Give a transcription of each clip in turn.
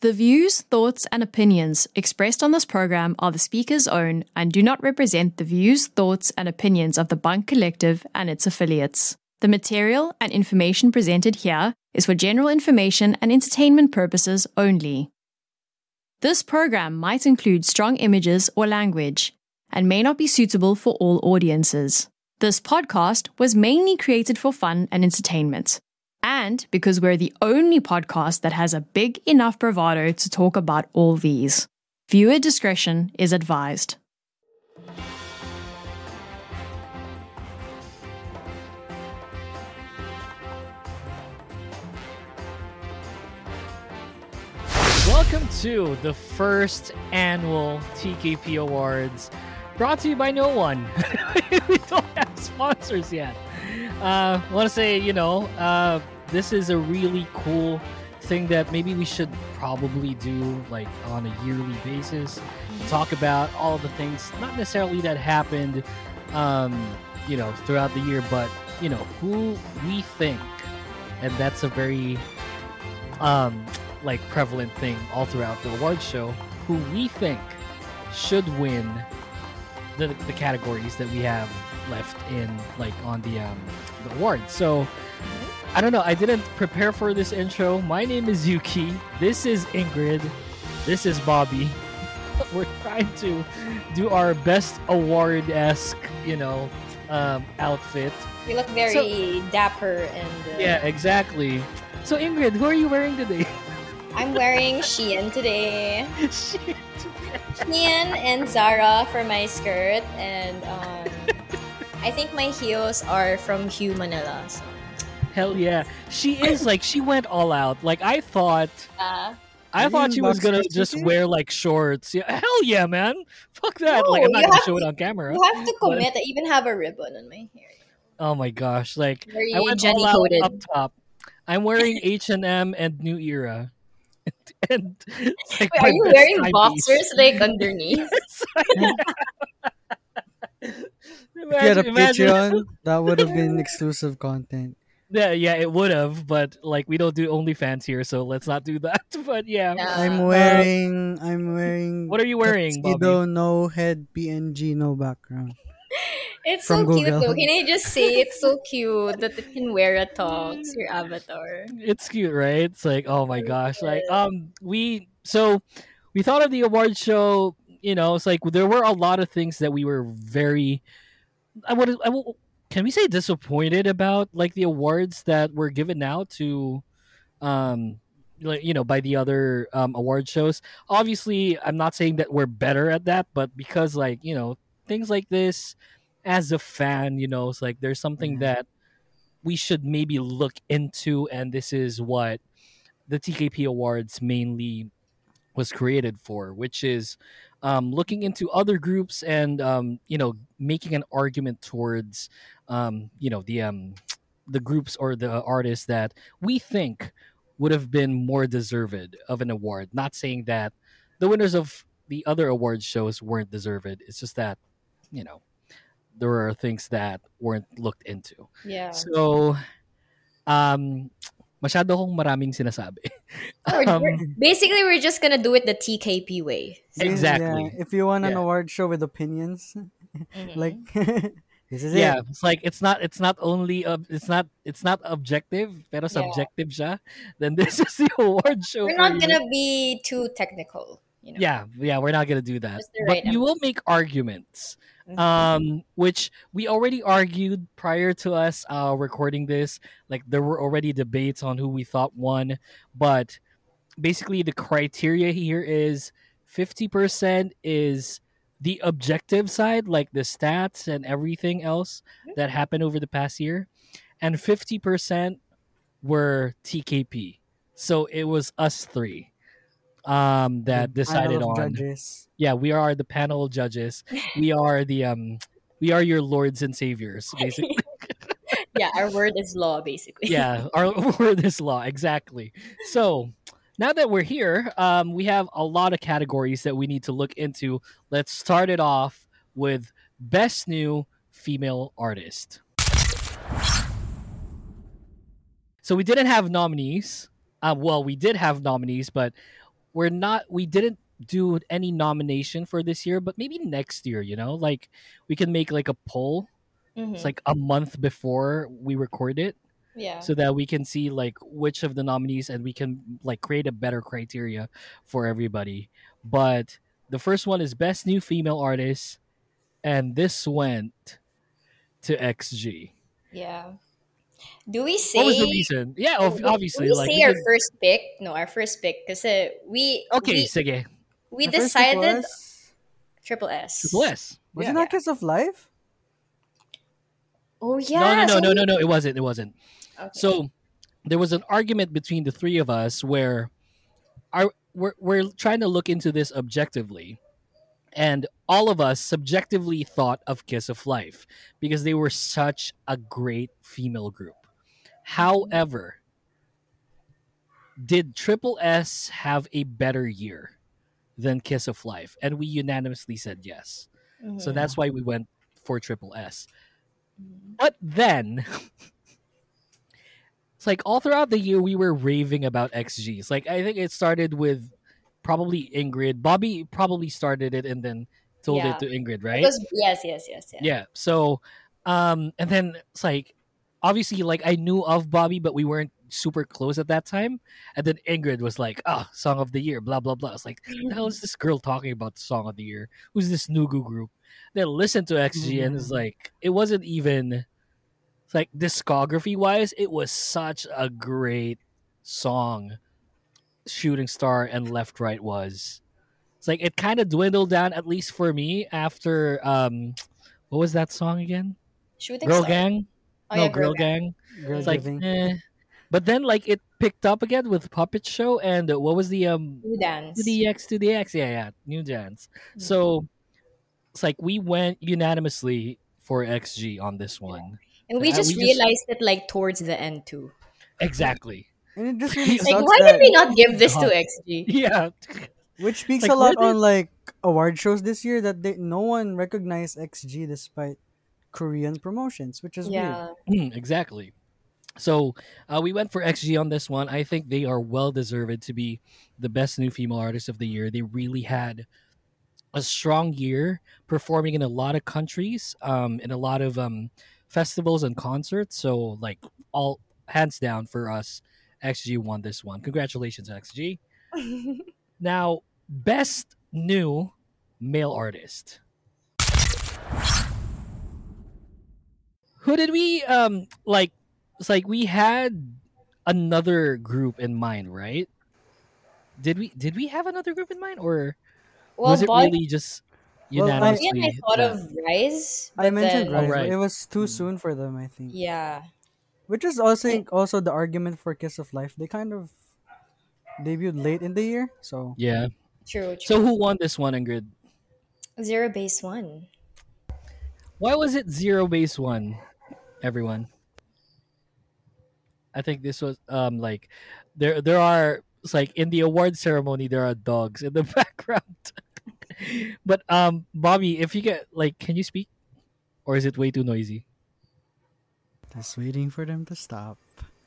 The views, thoughts, and opinions expressed on this program are the speaker's own and do not represent the views, thoughts, and opinions of the Bunk Collective and its affiliates. The material and information presented here is for general information and entertainment purposes only. This program might include strong images or language and may not be suitable for all audiences. This podcast was mainly created for fun and entertainment and because we're the only podcast that has a big enough bravado to talk about all these. Viewer discretion is advised. Welcome to the first annual TKP Awards, brought to you by no one. we don't have sponsors yet. Uh, want to say, you know, uh, this is a really cool thing that maybe we should probably do like on a yearly basis. Talk about all the things, not necessarily that happened, um, you know, throughout the year, but you know, who we think, and that's a very, um, like prevalent thing all throughout the award show. Who we think should win the the categories that we have left in like on the um the award. So I don't know. I didn't prepare for this intro. My name is Yuki. This is Ingrid. This is Bobi. We're trying to do our best award esque, you know, um, outfit. You look very so, dapper and. Uh, yeah, exactly. So Ingrid, who are you wearing today? I'm wearing Shein today. Shein. And Zara for my skirt, and um, I think my heels are from Hue Manila. So. Hell yeah, she is like she went all out. Like I thought. Uh, I thought she was gonna just wear like shorts. Yeah, hell yeah, man! Fuck that! No, like I'm not gonna show to, it on camera. You have to commit. But... I even have a ribbon on my hair. Oh my gosh! Like Very I went Jennie all out up top. I'm wearing H and M and New Era. and like Wait, are you wearing boxers like underneath? If you had a Patreon, that would have been exclusive content. Yeah, yeah, it would have, but like we don't do OnlyFans here, so let's not do that. But yeah, I'm wearing. Uh, I'm wearing. What are you wearing, Tuxedo, no head, PNG, no background. It's so Google. cute though. Can I just say it's so cute that it can wear a talks your avatar? It's cute, right? It's like, oh my gosh. Like um we so we thought of the award show, you know, it's like there were a lot of things that we were very I would I will can we say disappointed about like the awards that were given out to um like you know by the other um award shows obviously i'm not saying that we're better at that but because like you know things like this as a fan you know it's like there's something mm-hmm. that we should maybe look into and this is what the tkp awards mainly was created for which is um, looking into other groups and um, you know making an argument towards um, you know the um, the groups or the artists that we think would have been more deserved of an award. Not saying that the winners of the other award shows weren't deserved. It's just that you know there are things that weren't looked into. Yeah. So um masyado kong maraming sinasabi. um, basically, we're just gonna do it the TKP way. So. Exactly. Yeah, if you want an yeah. award show with opinions, mm-hmm. like this is yeah, it. it's like it's not it's not only uh, it's not it's not objective, pero yeah. subjective siya. Then this is the award show. We're not gonna be too technical. You know? Yeah, yeah, we're not gonna do that. But you will make arguments. Um, which we already argued prior to us uh, recording this. Like there were already debates on who we thought won, but basically the criteria here is fifty percent is the objective side, like the stats and everything else mm-hmm. that happened over the past year, and fifty percent were TKP. So it was us three um that decided on judges. yeah we are the panel of judges. We are the um we are your lords and saviors basically. Yeah our word is law basically. Yeah our word is law exactly. So now that we're here um we have a lot of categories that we need to look into. Let's start it off with best new female artist. So we didn't have nominees. Uh, well we did have nominees but we're not we didn't do any nomination for this year, but maybe next year, you know, like we can make like a poll. Mhm. It's like a month before we record it, yeah. so that we can see like which of the nominees and we can like create a better criteria for everybody. But the first one is best new female artist, and this went to XG. yeah. Do we say What was the reason? Yeah, do- obviously, Do we like say we our could- first pick? No, our first pick because uh, we okay, we, sige, we My first pick decided triple S. Triple S. Was Yeah. it not Kiss of Life? Oh yeah. no, no, so no, no, we- no, no. It wasn't. It wasn't. Okay. So there was an argument between the three of us where our we're, we're trying to look into this objectively. And all of us subjectively thought of Kiss of Life because they were such a great female group. However, did Triple S have a better year than Kiss of Life? And we unanimously said yes. So Mhm. that's why we went for Triple S. Mhm. But then it's like all throughout the year we were raving about XGs. Like I think it started with probably Ingrid. Bobi probably started it and then told Yeah. it to Ingrid, right? was- yes, yes, yes, yes. yeah. So um and then it's like obviously like I knew of Bobi but we weren't super close at that time. And then Ingrid was like, "Ah, song of the year, blah blah blah." It's like, the hell is this girl talking about the song of the year? Who's this Nugu group? Then listen to XG and it's Mhm. like it wasn't even like discography wise, it was such a great song. Shooting Star and Left Right was. It's like it kind of dwindled down, at least for me, after um what was that song again? Shooting Girl Star. Gang? Oh, no, yeah, Girl, Gang. Girl It's like eh. But then like it picked up again with Puppet Show and uh, what was the um New dance. to the X to the X, yeah, yeah, New Dance. So it's like we went unanimously for XG on this one. and we uh, just we just- realized it like towards the end too. Exactly. And it just really Like, Like, why that, did we not give this to XG? Yeah. which speaks like, a lot where on like award shows this year that they, no one recognized XG despite Korean promotions, which is weird. Yeah. Mm, exactly. So uh, we went for XG on this one. I think they are well deserved to be the best new female artist of the year. They really had a strong year performing in a lot of countries, um, in a lot of um, festivals and concerts. So like all hands down for us, XG won this one. Congratulations, XG. Now, best new male artist. Who did we um like it's like we had another group in mind, right? Did we did we have another group in mind or well, was it Bobi really just Well, I- unanimously? and I thought that? of Rise. I mentioned then, Rise, Oh, right. but it was too Mm. soon for them, I think. Yeah. Which is also also the argument for Kiss of Life. They kind of debuted late in the year, so Yeah. True, true. So who won this one, Ingrid? Zero base one. Why was it zero base one? Everyone. I think this was um like there there are it's like in the award ceremony there are dogs in the background. but um Bobi, if you get like can you speak? Or is it way too noisy? Just waiting for them to stop.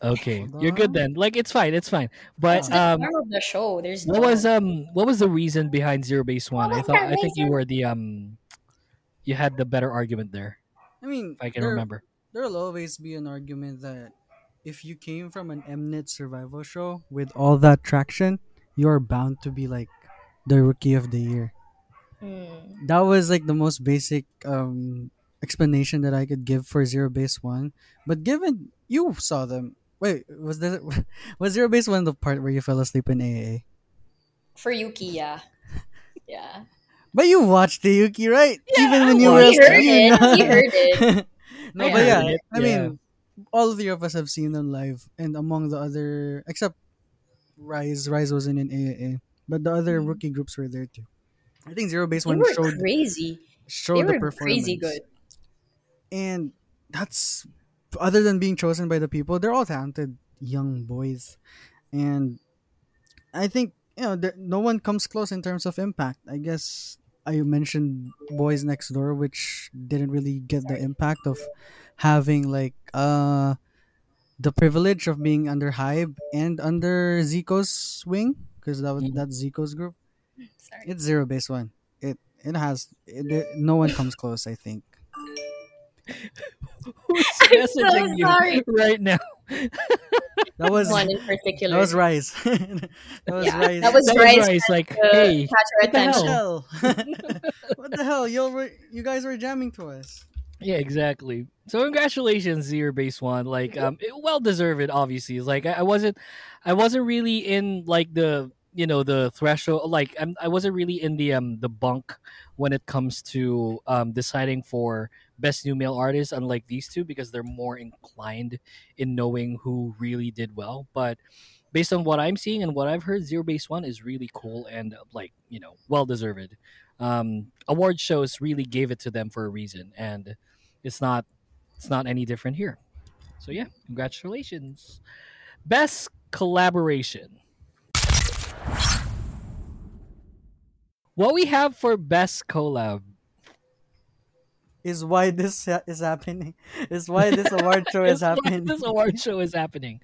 Okay. You're good then. Like it's fine, it's fine. But It's the um of the show. There's what no- was um what was the reason behind zero base one? I thought I think you were the um you had the better argument there, I mean, if I can there, remember. there'll always be an argument that if you came from an Mnet survival show with all that traction, you are bound to be like the rookie of the year. Hmm. That was like the most basic um explanation that I could give for zero base one. But given you saw them, wait, was there was zero base one the part where you fell asleep in AA? For Yuki, yeah. Yeah. But you watched the Yuki, right? Yeah, Even when I you were we heard asleep. it, we heard it. no, I but yeah, heard it, I yeah. mean, all three of us have seen them live, and among the other, except Rise, Rise wasn't in AAA, but the other Mhm. rookie groups were there too. I think Zero Base They One were showed crazy. showed They the were performance. crazy good. And that's other than being chosen by the people they're all talented young boys and i think you know there, no one comes close in terms of impact i guess i mentioned boys next door which didn't really get the impact of having like uh the privilege of being under hybe and under zico's wing because that was Mhm. that's Zico's group. Sorry. It's zero base one. It it has it, there- no one comes close. I think. Who's I'm so messaging you sorry. right now? That was One in particular. that was Rise. that was Yeah, Rise. that was That Rise was Rice, like, hey, catch our what the attention. hell? what the hell? You were you guys were jamming to us. Yeah, exactly. So congratulations, Zero Base One. Like, um, it, well deserved. Obviously, like I, I wasn't, I wasn't really in like the you know the threshold. Like, I'm, I wasn't really in the um the bunk when it comes to um deciding for best new male artist. Unlike these two, because they're more inclined in knowing who really did well. But based on what I'm seeing and what I've heard, Zero Base One is really cool and uh, like you know well deserved. Um, award shows really gave it to them for a reason, and it's not it's not any different here. So yeah, congratulations. Best collaboration. What we have for best collab Is why this is happening. Is why this award show is happening. This award show is happening.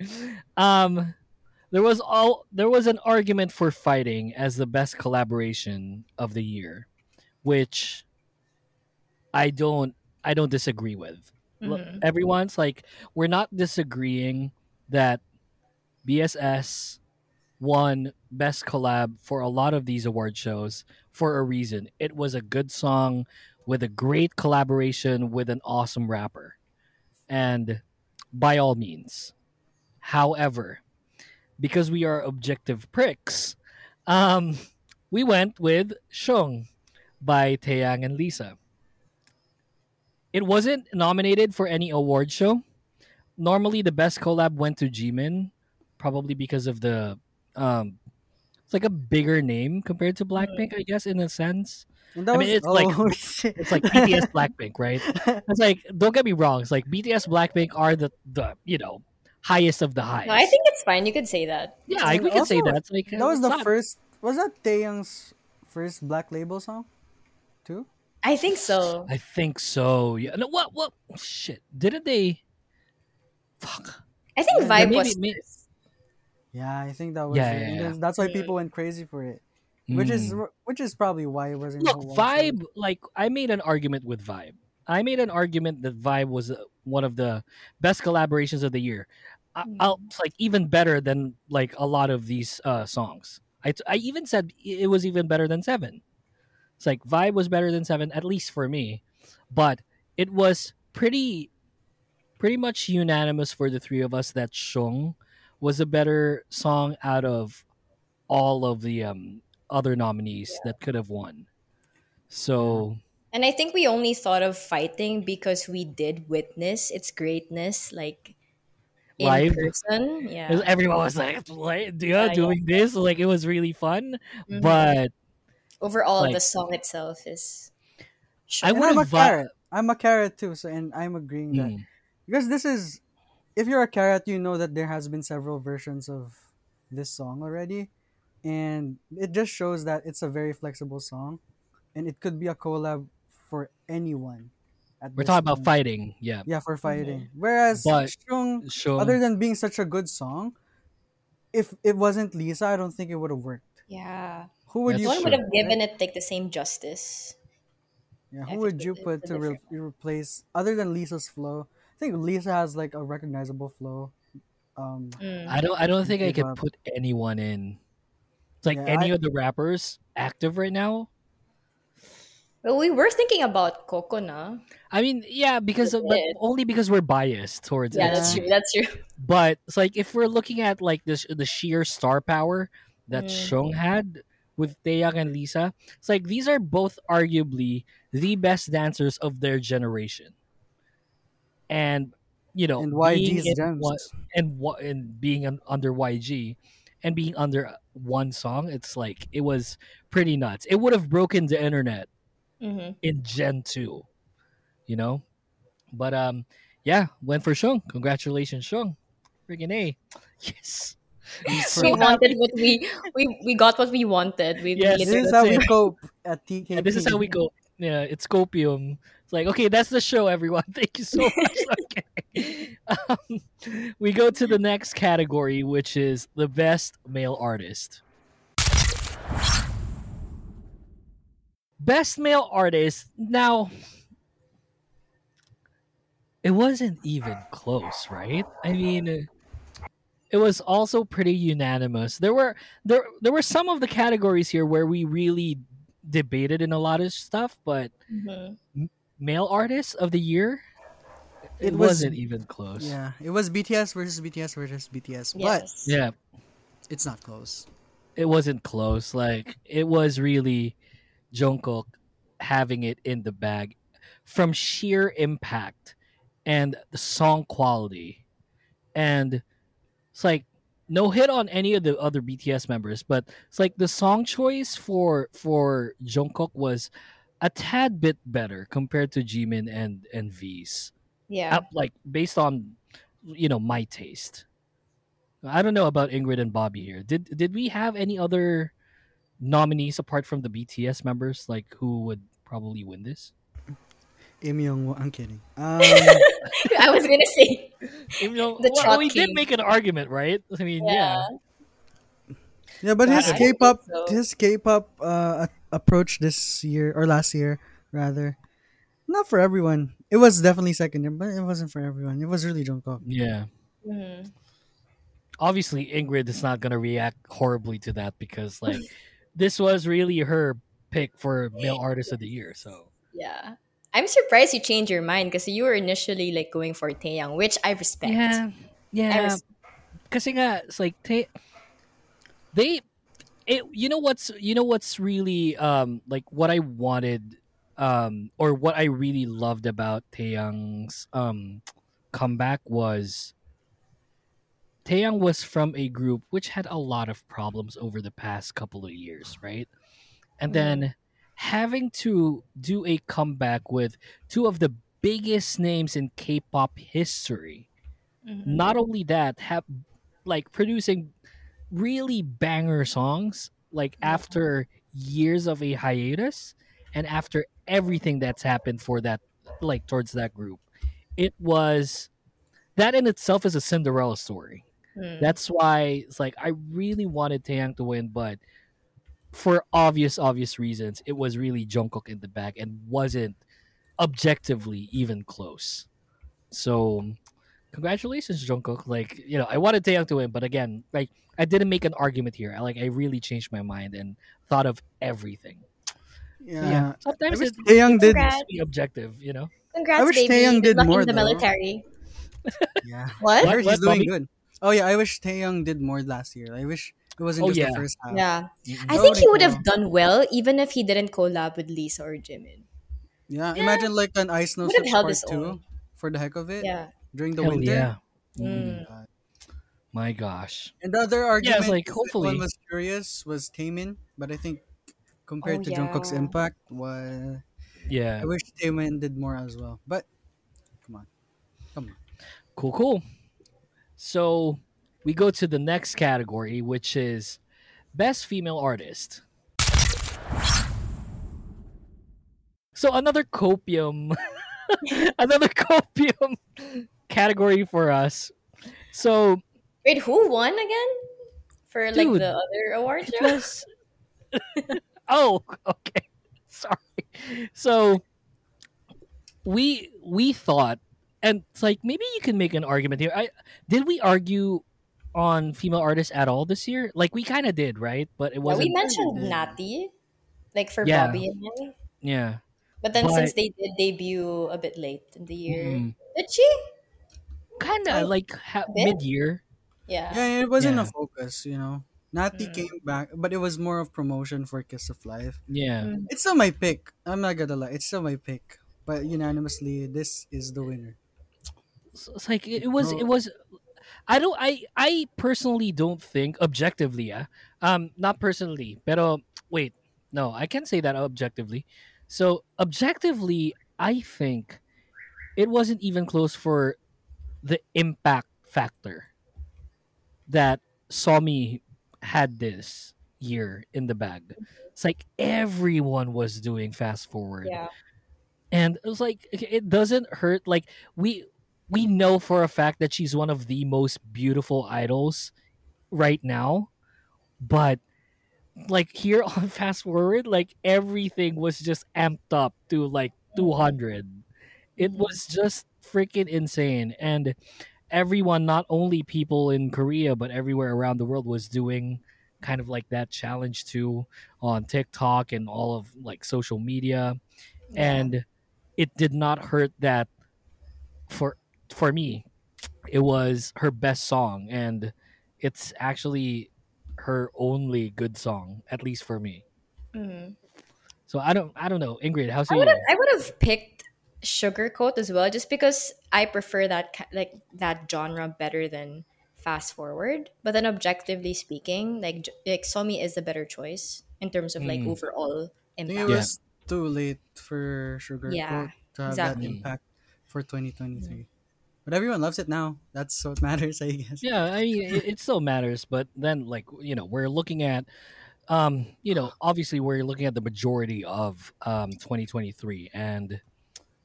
Um, there was all there was an argument for fighting as the best collaboration of the year, which I don't I don't disagree with. Look, Mhm. Everyone's like we're not disagreeing that BSS won best collab for a lot of these award shows for a reason. It was a good song with a great collaboration with an awesome rapper. And by all means. However, because we are objective pricks, um, we went with Shoong by Taeyang and Lisa. It wasn't nominated for any award show. Normally, the best collab went to Jimin, probably because of the um, it's like a bigger name compared to Blackpink, I guess, in a sense. And that I was, mean, it's like- oh, shit. It's like BTS Blackpink, right? It's like don't get me wrong. It's like BTS Blackpink are the the you know highest of the highest. No, I think it's fine. You could say that. yeah, I, And we can say that. It's like that was the not- first. Was that Taeyang's first Black Label song? Too. I think so. I think so. Yeah. No, what? What? Shit! Didn't they? Fuck. I think Yeah, Vibe maybe- was may- first. Yeah, I think that was. Yeah, it. yeah, And yeah. That's why Mm. people went crazy for it. Which is Mm. which is probably why it wasn't. look a award. Vibe. Like I made an argument with Vibe. I made an argument that Vibe was uh, one of the best collaborations of the year. I, Mm. I'll, it's like even better than like a lot of these uh, songs. I, I even said it was even better than Seven. It's like Vibe was better than Seven, at least for me, but it was pretty, pretty much unanimous for the three of us that Shoong was a better song out of all of the um, other nominees that could have won. So And I think we only thought of fighting because we did witness its greatness, like in Live? person. Yeah. everyone was like, like yeah, yeah. doing this. Like it was really fun. Mhm. But overall, like- the song itself is. I And would I'm a have vi- carrot. I'm a carrot too, so and I'm agreeing that Mm, because this is, if you're a carrot, you know that there has been several versions of this song already, and it just shows that it's a very flexible song, and it could be a collab for anyone. At we're this talking about fighting. Yeah. Yeah, for fighting. Whereas But- Shoong, Shoong, other than being such a good song, if it wasn't Lisa, I don't think it would have worked. Yeah. Who would That's you? One would have given it like the same justice. Yeah, who would you put to re- replace other than Lisa's flow? I think Lisa has like a recognizable flow. Um, Mm. I don't. I don't think I Give could put anyone in. It's like Yeah, any I- of the rappers active right now. Well, we were thinking about Coco na. I mean, yeah, because of, but only because we're biased towards Yeah, it. that's true. That's true. But it's like if we're looking at like this the sheer star power that Mm. Shoong had with Taeyang and Lisa, it's like these are both arguably the best dancers of their generation. And you know, and being YG's in gems. and what and being un, under YG and being under one song, it's like it was pretty nuts. It would have broken the internet hmm in Gen 2, you know? But um yeah, went for Shoong. Congratulations, Shoong. Freaking A. Yes. I'm we wanted what we we we got what we wanted. We Yes, This is that's how we cope at TKP. Yeah, this is how we go. Yeah, it's Copium. It's like, okay, that's the show, everyone. Thank you so much. okay. Um, we go to the next category, which is the best male artist. Best male artist. Now, it wasn't even close, right? I mean, it was also pretty unanimous. There were there there were some of the categories here where we really debated in a lot of stuff, but Mm-hmm. Male artist of the year, it, It was- wasn't even close. Yeah, it was BTS versus BTS versus BTS, but Yes. yeah, it's not close. it wasn't close. Like it was really Jungkook having it in the bag from sheer impact and the song quality, and it's like no hit on any of the other BTS members, but it's like the song choice for for Jungkook was a tad bit better compared to Jimin and and V's. Yeah. Uh, like based on you know my taste. I don't know about Ingrid and Bobby here. Did did we have any other nominees apart from the BTS members like who would probably win this? Im Young, I'm kidding. Um, I was gonna say. You know, well, Trot we did make an argument, right? I mean, yeah. yeah, but his I don't think K-pop, so. his K-pop uh, a- approach this year or last year, rather, not for everyone. It was definitely second year, but it wasn't for everyone. It was really Jungkook. Yeah. Mhm. Obviously Ingrid is not gonna react horribly to that because like this was really her pick for male artist of the year. So Yeah. I'm surprised you changed your mind because you were initially like going for Taeyang, which I respect. Yeah, I yeah. res- nga, it's like they, they, it. You know what's you know what's really um like what I wanted um or what I really loved about Taeyang's um comeback was Taeyang was from a group which had a lot of problems over the past couple of years, right? And then having to do a comeback with two of the biggest names in K-pop history Mhm. not only that have like producing really banger songs like after years of a hiatus and after everything that's happened for that like towards that group. It was that in itself is a cinderella story. Hmm. that's why it's like i really wanted Taeyang to win but for obvious obvious reasons it was really jungkook in the back and wasn't objectively even close. So congratulations jungkook like you know i wanted Taeyang to win but again like i didn't make an argument here I, like i really changed my mind and thought of everything Yeah, yeah, sometimes I wish it Taeyang did. Be objective you know Congrats, I wish baby. Taeyang did more, in the though. military. Yeah, What? I heard What, he's doing Bobi? good. Oh yeah, I wish Taeyang did more last year. I wish it wasn't Oh, just yeah. the first half. Yeah. I think he would have done well even if he didn't collab with Lisa or Jimin. Yeah, imagine like an Ice No Would have held part his two own. for the heck of it Yeah. During the Hell winter. yeah my Mm. My gosh And the other Yeah, argument, it's like, that hopefully- one was curious, was Taemin, but I think compared Oh, to Jungkook's yeah. impact, was yeah I wish Taemin did more as well. But come on, come on. Cool, cool. So we go to the next category, which is best female artist. So another copium, another copium category for us. So Wait, who won again? For like Dude, the other award it show? was. oh, okay. Sorry. So we we thought, and it's like maybe you can make an argument here. I did we argue on female artists at all this year? Like we kind of did, right? But it wasn't. we mentioned. Natty, like for Yeah. Bobi and I. yeah. But then But- since they did debut a bit late in the year, Mm. did she? Kind of like ha- mid year. Yeah. Yeah, it wasn't Yeah. a focus, you know. Natty Mm. came back, but it was more of promotion for Kiss of Life. Yeah. Mm. It's still my pick. I'm not gonna lie, it's still my pick. But unanimously, this is the winner. So it's like it, it was. It was. I don't. I. I personally don't think objectively. Yeah. Um. Not personally. Pero wait. No, I can't say that objectively. So objectively, I think it wasn't even close for the impact factor that Somi had this year in the bag. It's like everyone was doing fast forward Yeah. and it was like it- it doesn't hurt like we we know for a fact that she's one of the most beautiful idols right now but like here on fast forward, like everything was just amped up to like 200. It was just freaking insane. And everyone, not only people in Korea, but everywhere around the world was doing kind of like that challenge too on TikTok and all of like social media. Yeah. And it did not hurt that for for me, it was her best song and it's actually her only good song, at least for me. Mhm. So I don't I don't know. Ingrid, how's I you? would have I would have picked Sugarcoat as well, just because I prefer that like that genre better than Fast Forward. But then objectively speaking, like like Somi is the better choice in terms of like Mm. overall I think it impact. Yeah. was too late for sugarcoat Yeah, to have exactly. that impact for 2023. But everyone loves it now. That's what matters, I guess. Yeah, I mean it, it still matters, but then like you know we're looking at, um, you know, obviously we're looking at the majority of um 2023, and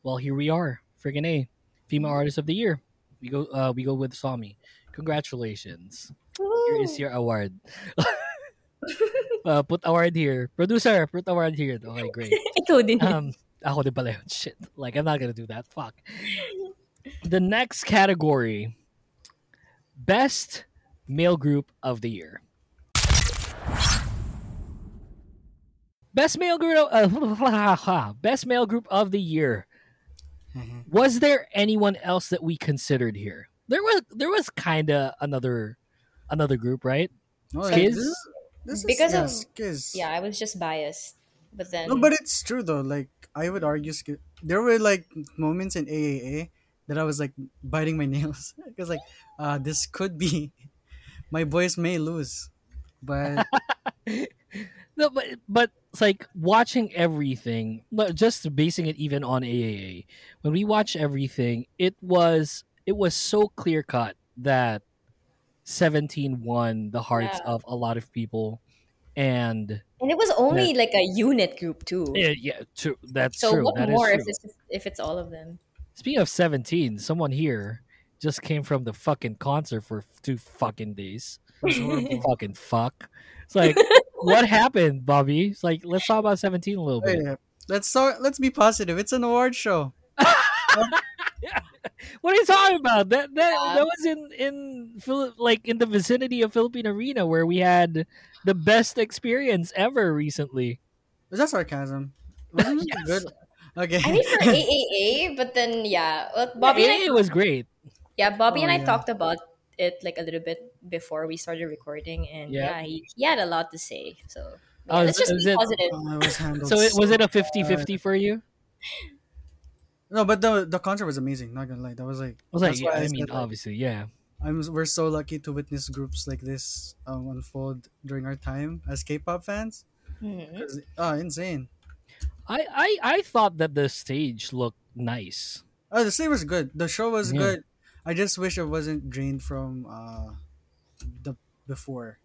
well here we are, friggin' a female artist of the year. We go uh we go with Somi. Congratulations. Here is your award. uh, put award here. Producer, put award here. Okay, great. Ikaw din. Um, ako din pala yun. Shit. Like, I'm not gonna do that. Fuck. The next category Best Male Group of the Year. Best male group, uh, best male group of the year. Mhm. Was there anyone else that we considered here? There was, there was kind of another, another group, right? No, Skiz? like, this is, this is, Because yeah, of- Skiz. yeah, I was just biased. But then No, but it's true though. Like I would argue, Skiz. There were like moments in AAA that I was like biting my nails because like, uh, this could be my boys may lose, but No, but but it's like watching everything, but just basing it even on AAA. When we watch everything, it was it was so clear cut that Seventeen won the hearts Yeah. of a lot of people, and and it was only like a unit group too. yeah, yeah true, that's so true. what That is more true. if it's if it's all of them? Speaking of Seventeen, someone here just came from the fucking concert for two fucking days. it was horrible. fucking fuck. It's like, what happened, Bobi? It's like, let's talk about Seventeen a little bit. yeah. let's start. Let's be positive. It's an award show. What are you talking about? That that, Yeah. that was in in Phil- like in the vicinity of Philippine Arena where we had the best experience ever recently. Was that sarcasm? Wasn't Yes. good? Okay. I mean for AAA, but then yeah, well, Bobi and I was great. Yeah, Bobi Oh, and I oh, yeah. talked about it like a little bit before we started recording, and Yeah. yeah, he, he had a lot to say. So Oh, yeah, is- let's just be it- positive. Oh, it was handled So it, was it a so 50-50 for you? No, but the the concert was amazing. Not gonna lie, that was like. I was like, that's yeah, why I mean, said, like, obviously, yeah. I'm we're so lucky to witness groups like this um, unfold during our time as K-pop fans. Mhm. 'Cause, Ah, insane. I, I I thought that the stage looked nice. Oh, the stage was good. The show was Yeah. good. I just wish it wasn't drained from uh the before.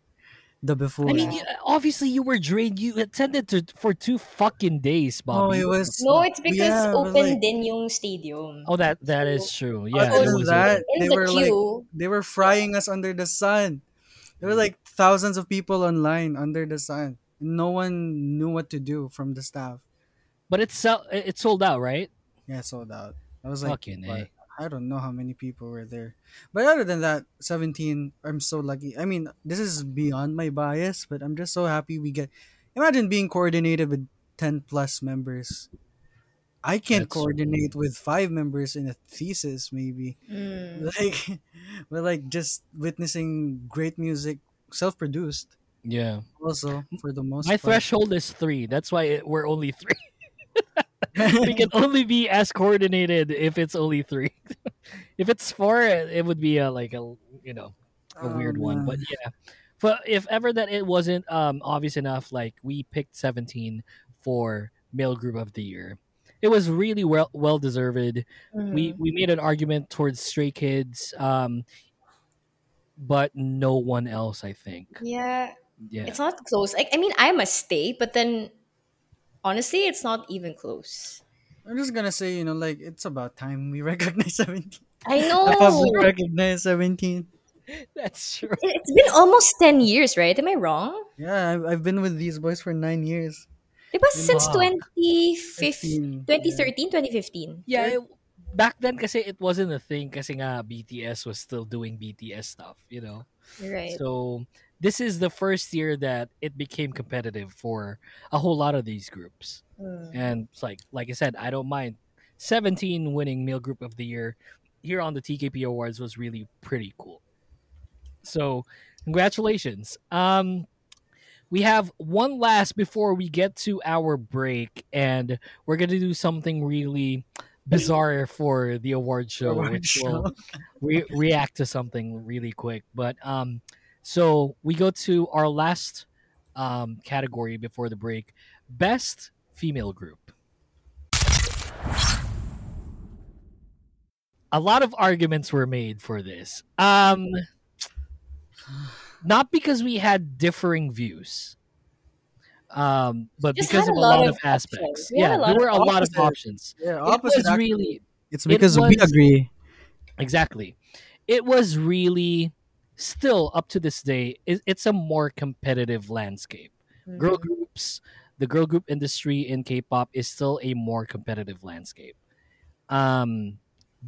The before. I mean, you, obviously, you were drained. You attended to for two fucking days, oh, Bobi. it was. No, it's because Yeah, open like, din yung stadium. Oh, that that is true. Yeah, Other than was that, they the were like they were frying us under the sun. There were like thousands of people online under the sun. No one knew what to do from the staff. but it's sell- it sold out, right? Yeah, sold out. I was like, Fucking what? A. I don't know how many people were there. But other than that, 17, I'm so lucky. I mean, this is beyond my bias, but I'm just so happy we get. Imagine being coordinated with 10 plus members. I can't That's- coordinate with five members in a thesis, maybe. mm, Like, but like just witnessing great music, self produced, Yeah, also, for the most my part. threshold is three. That's why it, we're only three. we can only be as coordinated if it's only three. if it's four, it it would be a, like a you know a Oh, weird one. But yeah, but if ever that it wasn't um obvious enough, like we picked seventeen for male group of the year. It was really well well deserved. We mhm. we made an argument towards Stray Kids, um, but no one else. I think. yeah, Yeah. it's not close. Like I mean, I must stay, but then honestly, it's not even close. I'm just gonna say, you know, like it's about time we recognize 17. I The public know. recognize 17. That's true. It's been almost 10 years, right? Am I wrong? Yeah, I've, I've been with these boys for nine years. It was since Wow. 2015, 15, 2013, 2015. Yeah, it, back then kasi it wasn't a thing kasi nga BTS was still doing BTS stuff, you know. Right. So this is the first year that it became competitive for a whole lot of these groups. Mm. And it's like like I said, I don't mind 17 winning male group of the year here on the TKP Awards was really pretty cool. So, congratulations. Um we have one last before we get to our break and we're going to do something really bizarre for the award show Award which show. will re- react to something really quick. But um, so we go to our last um, category before the break: best female group. A lot of arguments were made for this. Um, not because we had differing views. Um, but Just because of a a lot lot of of aspects. We Yeah, there were a lot of options. Yeah, It opposite. was really it's it because we agree. Exactly. It was really still up to this day. It, it's a more competitive landscape. Girl Mhm. groups, the girl group industry in K-pop is still a more competitive landscape. Um,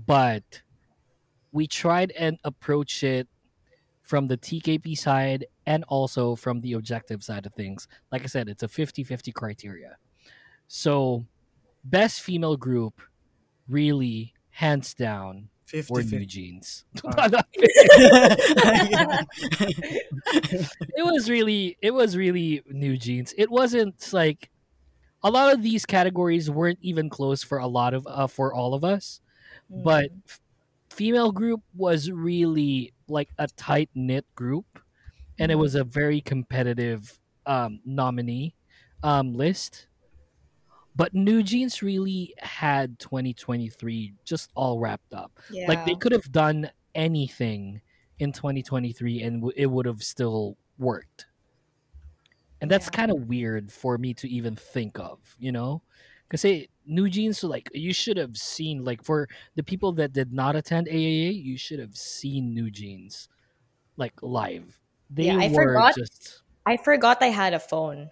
but we tried and approach it from the TKP side and also from the objective side of things. Like I said, it's a 50-50 criteria. So, best female group really hands down 50 were New Jeans. Ah. it was really it was really New Jeans. It wasn't like a lot of these categories weren't even close for a lot of uh, for all of us, but Mm. f- female group was really like a tight knit group, and it was a very competitive um, nominee um, list. But New Jeans really had 2023 just all wrapped up. yeah. Like they could have done anything in 2023 and w- it would have still worked. And that's Yeah. kind of weird for me to even think of, you know? Because New Jeans, so like you should have seen, like for the people that did not attend AAA, you should have seen New Jeans, like live. They Yeah, I were forgot. just I forgot I had a phone.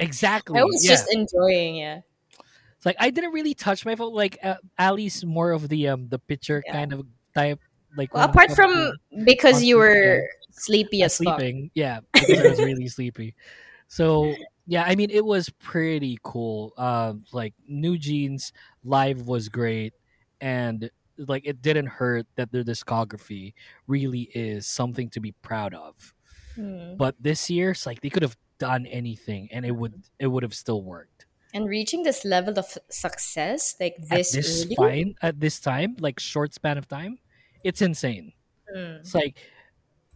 Exactly. I was yeah. just enjoying it. It's like I didn't really touch my phone. Like uh, Ali's more of the um the picture Yeah. kind of type. Like Well, apart from to- because you were sleepy uh, as fuck. sleeping, yeah, because I was really sleepy. So yeah, I mean it was pretty cool. Um, like New Jeans live was great, and like it didn't hurt that their discography really is something to be proud of. Hmm. But this year, it's like they could have done anything, and it would it would have still worked. And reaching this level of success, like this, at this early, fine at this time, like short span of time, it's insane. Hmm. It's like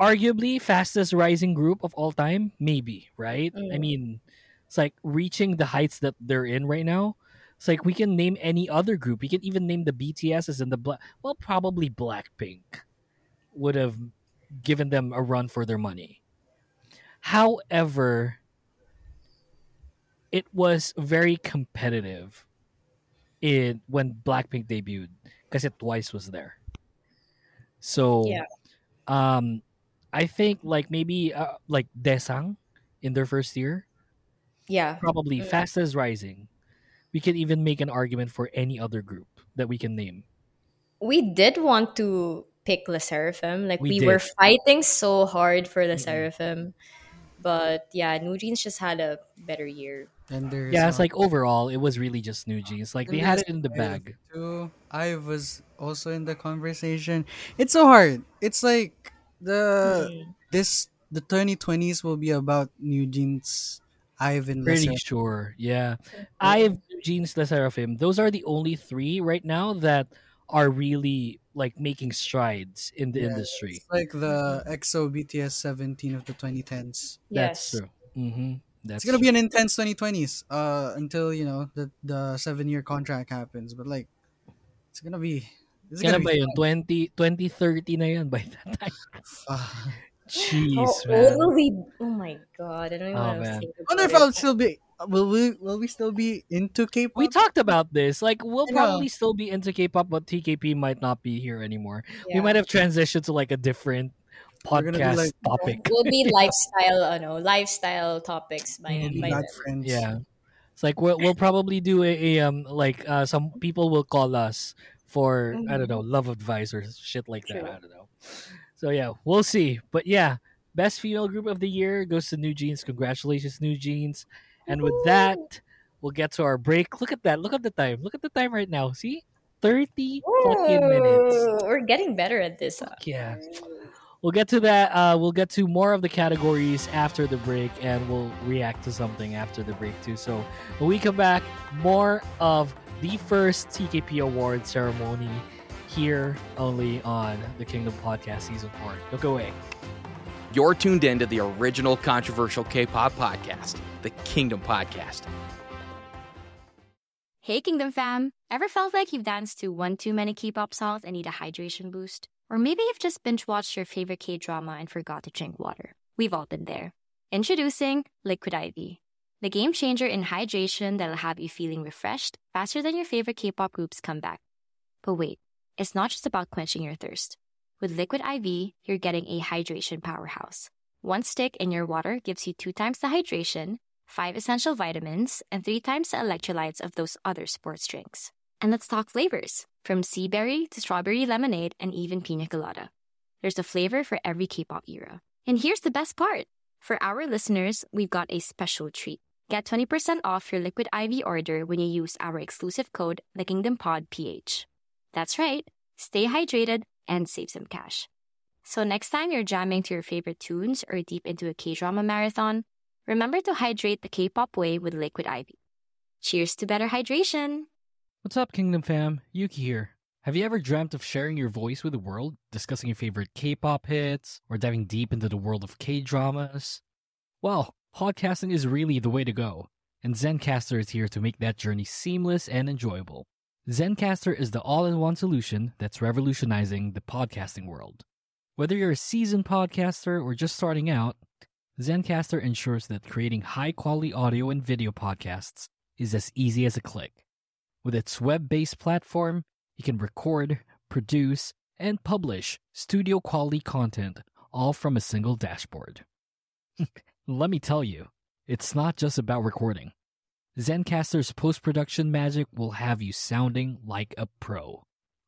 arguably fastest rising group of all time, maybe, right? I Mm. mean, it's like reaching the heights that they're in right now. It's like we can name any other group. We can even name the BTSs and the black. Well, probably Blackpink would have given them a run for their money. However, it was very competitive in when Blackpink debuted because it twice was there. So, Yeah. um, I think like maybe uh, like Daesang in their first year, yeah, probably Mm. fastest rising. We can even make an argument for any other group that we can name. we did want to pick Le Sserafim. Like We we, were fighting so hard for Le Mm-mm. Seraphim, but yeah, New Jeans just had a better year. And there's Yeah, it's uh, like overall, it was really just New Jeans. Like they had it in the bag. Too. I was also in the conversation. It's so hard. It's like the Hmm. this the 2020s will be about New Jeans, Ivan, Pretty Lesser. sure, yeah. I have New Jeans, Le Sserafim. Those are the only three right now that are really like making strides in the Yeah, industry. It's like the EXO BTS 17 of the 2010s. That's Yes. true. Mm-hmm. That's It's gonna true. be an intense 2020s. Uh, until you know the the seven year contract happens. But like, it's gonna be. It's Kailan ba be yun? 20, 2030 na yun by that time. Jeez, How man. old will we? Oh my god! I don't even Oh, want to man. think I wonder if I'll still be. Will we? Will we still be into K-pop? We talked about this. Like, we'll probably still be into K-pop, but TKP might not be here anymore. We might have transitioned to like a different podcast do like topic. Will be lifestyle, ano, lifestyle topics by, by bad then. friends. Yeah. It's like we'll, we'll probably do a, a um like uh some people will call us for I don't know love advice or shit like that. I don't know. So yeah, we'll see. But yeah, best female group of the year goes to New Jeans. Congratulations, New Jeans. And with that, we'll get to our break. Look at that. Look at the time. Look at the time right now. See, thirty fucking minutes. We're getting better at this. ah. Yeah. We'll get to that. Uh, we'll get to more of the categories after the break, and we'll react to something after the break too. So when we come back, more of the first TKP award ceremony here only on the Kingdom Podcast Season Four. Don't go away. You're tuned in to the original controversial K-pop podcast, the Kingdom Podcast. Hey Kingdom fam! Ever felt like you've danced to one too many K-pop songs and need a hydration boost? Or maybe you've just binge watched your favorite K-drama and forgot to drink water. We've all been there. Introducing Liquid IV, the game changer in hydration that'll have you feeling refreshed faster than your favorite K-pop groups come back. But wait, it's not just about quenching your thirst. With Liquid IV, you're getting a hydration powerhouse. One stick in your water gives you two times the hydration, five essential vitamins, and three times the electrolytes of those other sports drinks. And let's talk flavors from sea berry to strawberry lemonade and even pina colada. There's a flavor for every K pop era. And here's the best part for our listeners, we've got a special treat. Get 20% off your Liquid IV order when you use our exclusive code TheKingdomPodPH. That's right, stay hydrated and save some cash. So next time you're jamming to your favorite tunes or deep into a K drama marathon, remember to hydrate the K pop way with Liquid IV. Cheers to better hydration! What's up, Kingdom fam? Yuki here. Have you ever dreamt of sharing your voice with the world, discussing your favorite K-pop hits, or diving deep into the world of K-dramas? Well, podcasting is really the way to go, and Zencastr is here to make that journey seamless and enjoyable. Zencastr is the all-in-one solution that's revolutionizing the podcasting world. Whether you're a seasoned podcaster or just starting out, Zencastr ensures that creating high-quality audio and video podcasts is as easy as a click. With its web based platform, you can record, produce, and publish studio quality content all from a single dashboard. Let me tell you, it's not just about recording. Zencastr's post production magic will have you sounding like a pro,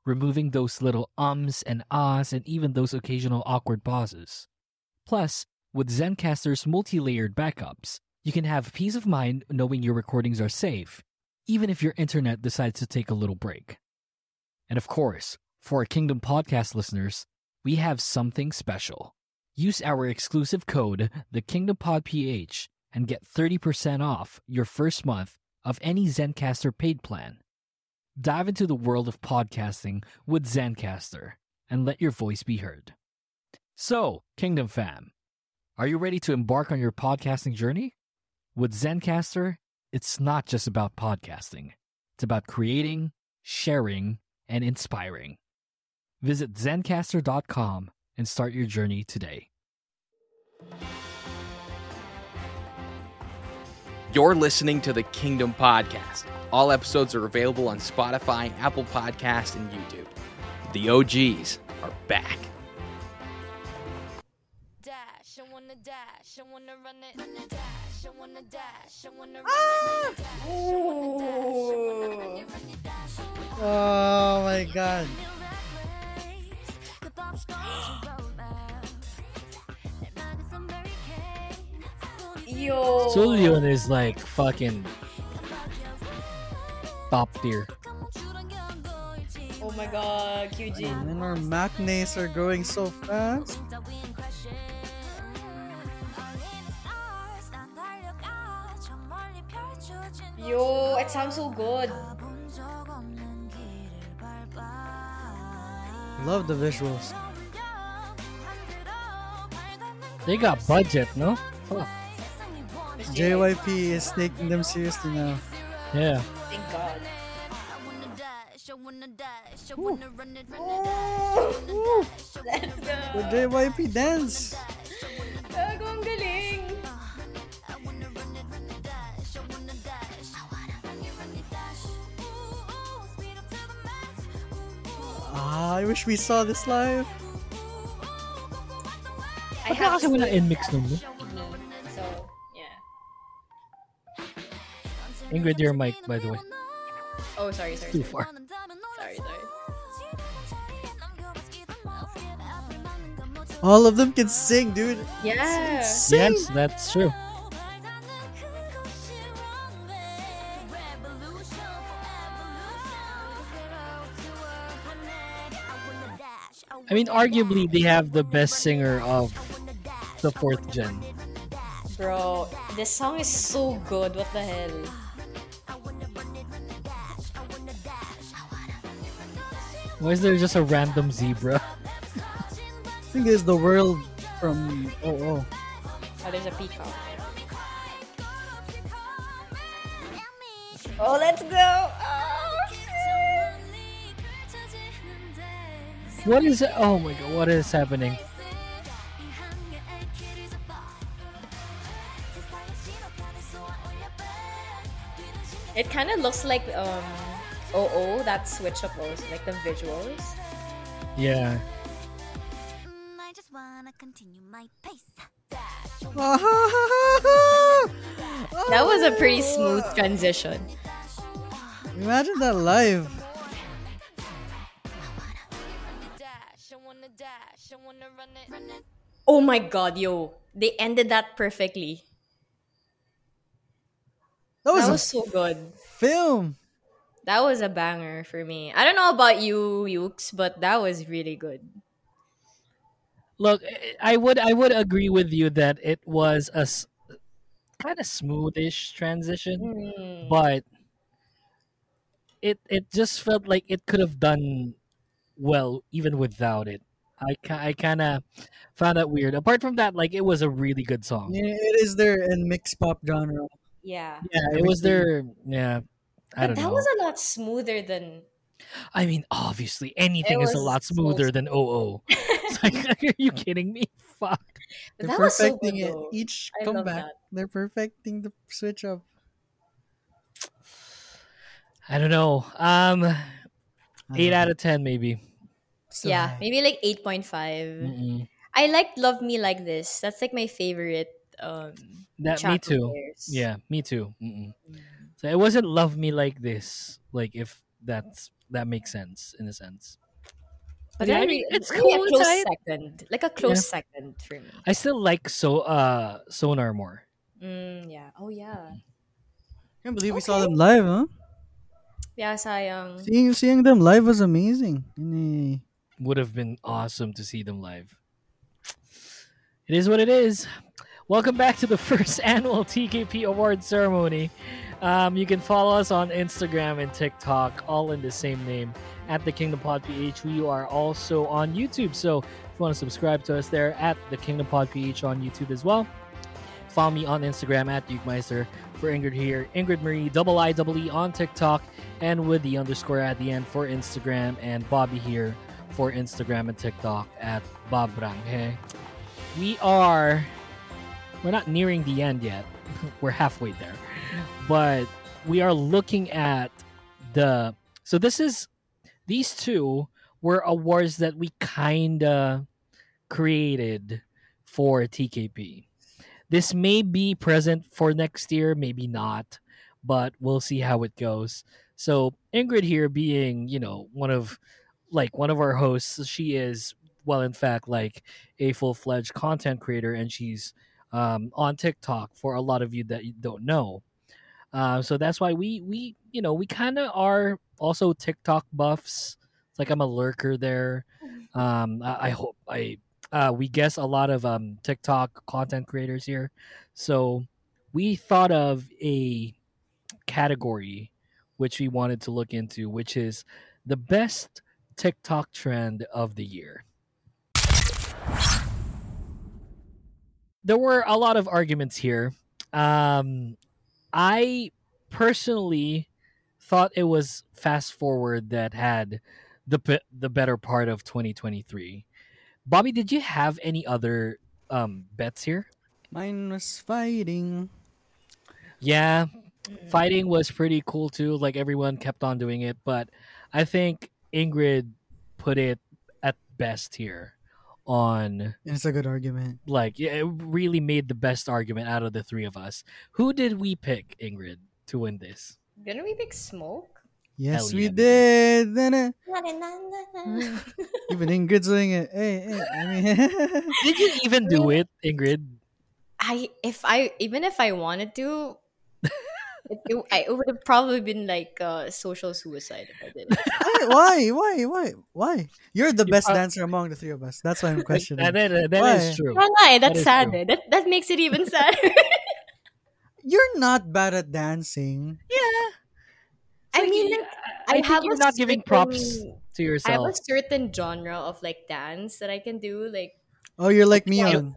removing those little ums and ahs and even those occasional awkward pauses. Plus, with Zencastr's multi layered backups, you can have peace of mind knowing your recordings are safe even if your internet decides to take a little break. And of course, for our Kingdom Podcast listeners, we have something special. Use our exclusive code, the Kingdom Pod PH, and get 30% off your first month of any Zencastr paid plan. Dive into the world of podcasting with Zencastr and let your voice be heard. So, Kingdom fam, are you ready to embark on your podcasting journey? With Zencastr, it's not just about podcasting. It's about creating, sharing, and inspiring. Visit zencastr.com and start your journey today. You're listening to the Kingdom Podcast. All episodes are available on Spotify, Apple Podcast, and YouTube. The OGs are back. wanna dash, I wanna run it, run it, dash, I wanna dash, I wanna run it, run it, dash, Oh my god. Julian is like fucking top tier. Oh my god, QG. And our machines are going so fast. Yo, it sounds so good. Love the visuals. They got budget, no? Fuck. JYP is taking them seriously now. Yeah. Thank God. Let's The. JYP dance. Gago, ang galing. Ah, I wish we saw this live. Wala kasi wala NMIXX nun. no? So, yeah. Ingrid, your mic, by the way. Oh, sorry, sorry. Too sorry. far. Sorry, sorry. All of them can sing, dude. Yeah. Sing. Yes, that's true. I mean, arguably, they have the best singer of the fourth gen. Bro, this song is so good. What the hell? Why is there just a random zebra? I think it's the world from oh oh. Oh, there's a peacock. Oh, let's go! Oh, What is it? Oh my god, what is happening? It kind of looks like um, OO, that switch up those, like the visuals. Yeah. I just wanna continue my pace. That was a pretty smooth transition. Imagine that live. Wanna dash, I wanna run it. Run it. Oh my god, yo. They ended that perfectly. That was, That a was so good. film. That was a banger for me. I don't know about you, Yukes, but that was really good. Look, I would I would agree with you that it was a kind of smoothish transition, Mm. but it it just felt like it could have done well even without it. I I kind of found that weird. Apart from that, like it was a really good song. Yeah, it is there in mixed pop genre. Yeah. Yeah, it was their yeah. I But don't that know. was a lot smoother than I mean, obviously, anything is a was lot so smoother than OO. It's like, are you kidding me? Fuck. They're that was so perfecting good it. though. Each I comeback, they're perfecting the switch up. I don't know. Um, I eight love out of ten, maybe. So yeah, high. maybe like 8.5. Mm-mm. I liked Love Me Like This. That's like my favorite um That me too. pairs. Yeah, me too. Mm-mm. So it wasn't love me like this. Like if that's that makes sense in a sense. But Yeah, I I mean, it's maybe cool, a close aight. second. Like a close second for me. I still like so uh Soñar more. Mm, yeah. Oh yeah. I can't believe we saw them live, huh? Yeah, sayang. Seeing seeing them live was amazing. In Would have been awesome to see them live. It is what it is. Welcome back to the first annual TKP Award ceremony. Um, you can follow us on Instagram and TikTok, all in the same name at the Kingdom Pod PH. We are also on YouTube, so if you want to subscribe to us there at the Kingdom Pod PH on YouTube as well. Follow me on Instagram at Duke Dukemeister for Ingrid here, Ingrid Marie, double I double E on TikTok, and with the underscore at the end for Instagram, and Bobi here for Instagram and TikTok at Bob Branghe. We are we're not nearing the end yet. we're halfway there. But we are looking at the so this is these two were awards that we kinda created for TKP. This may be present for next year, maybe not, but we'll see how it goes. So Ingrid here being, you know, one of like one of our hosts, she is well in fact like a full-fledged content creator and she's um, on TikTok for a lot of you that don't know. Uh, so that's why we we you know we kind of are also TikTok buffs. It's like I'm a lurker there. Um, I, I hope I uh, we guess a lot of um, TikTok content creators here. So we thought of a category which we wanted to look into, which is the best TikTok trend of the year. There were a lot of arguments here. Um, I personally thought it was fast forward that had the the better part of 2023. Bobi, did you have any other um, bets here? Mine was fighting. Yeah, fighting was pretty cool too. Like everyone kept on doing it, but I think Ingrid put it at best here on And it's a good argument. like yeah, it really made the best argument out of the three of us. Who did we pick, Ingrid, to win this? Didn't we pick smoke? Yes, Hell we yeah. did. Na-na. Even Ingrid's doing it. Hey, hey, I mean, Did you even do it, Ingrid? I if I even if I wanted to, it, it, it would have probably been like uh, social suicide if I did. why, why, why, why? You're the You best prob- dancer among the three of us. That's why I'm questioning. That, that- that Why? is true. Oh, no, That that's is sad. true. eh. That that makes it even sadder. You're not bad at dancing. Yeah. I mean, like, I, I think have you're a not giving props certain- to I have a certain genre of like dance that I can do. Like Oh, you're like me. Miyeon.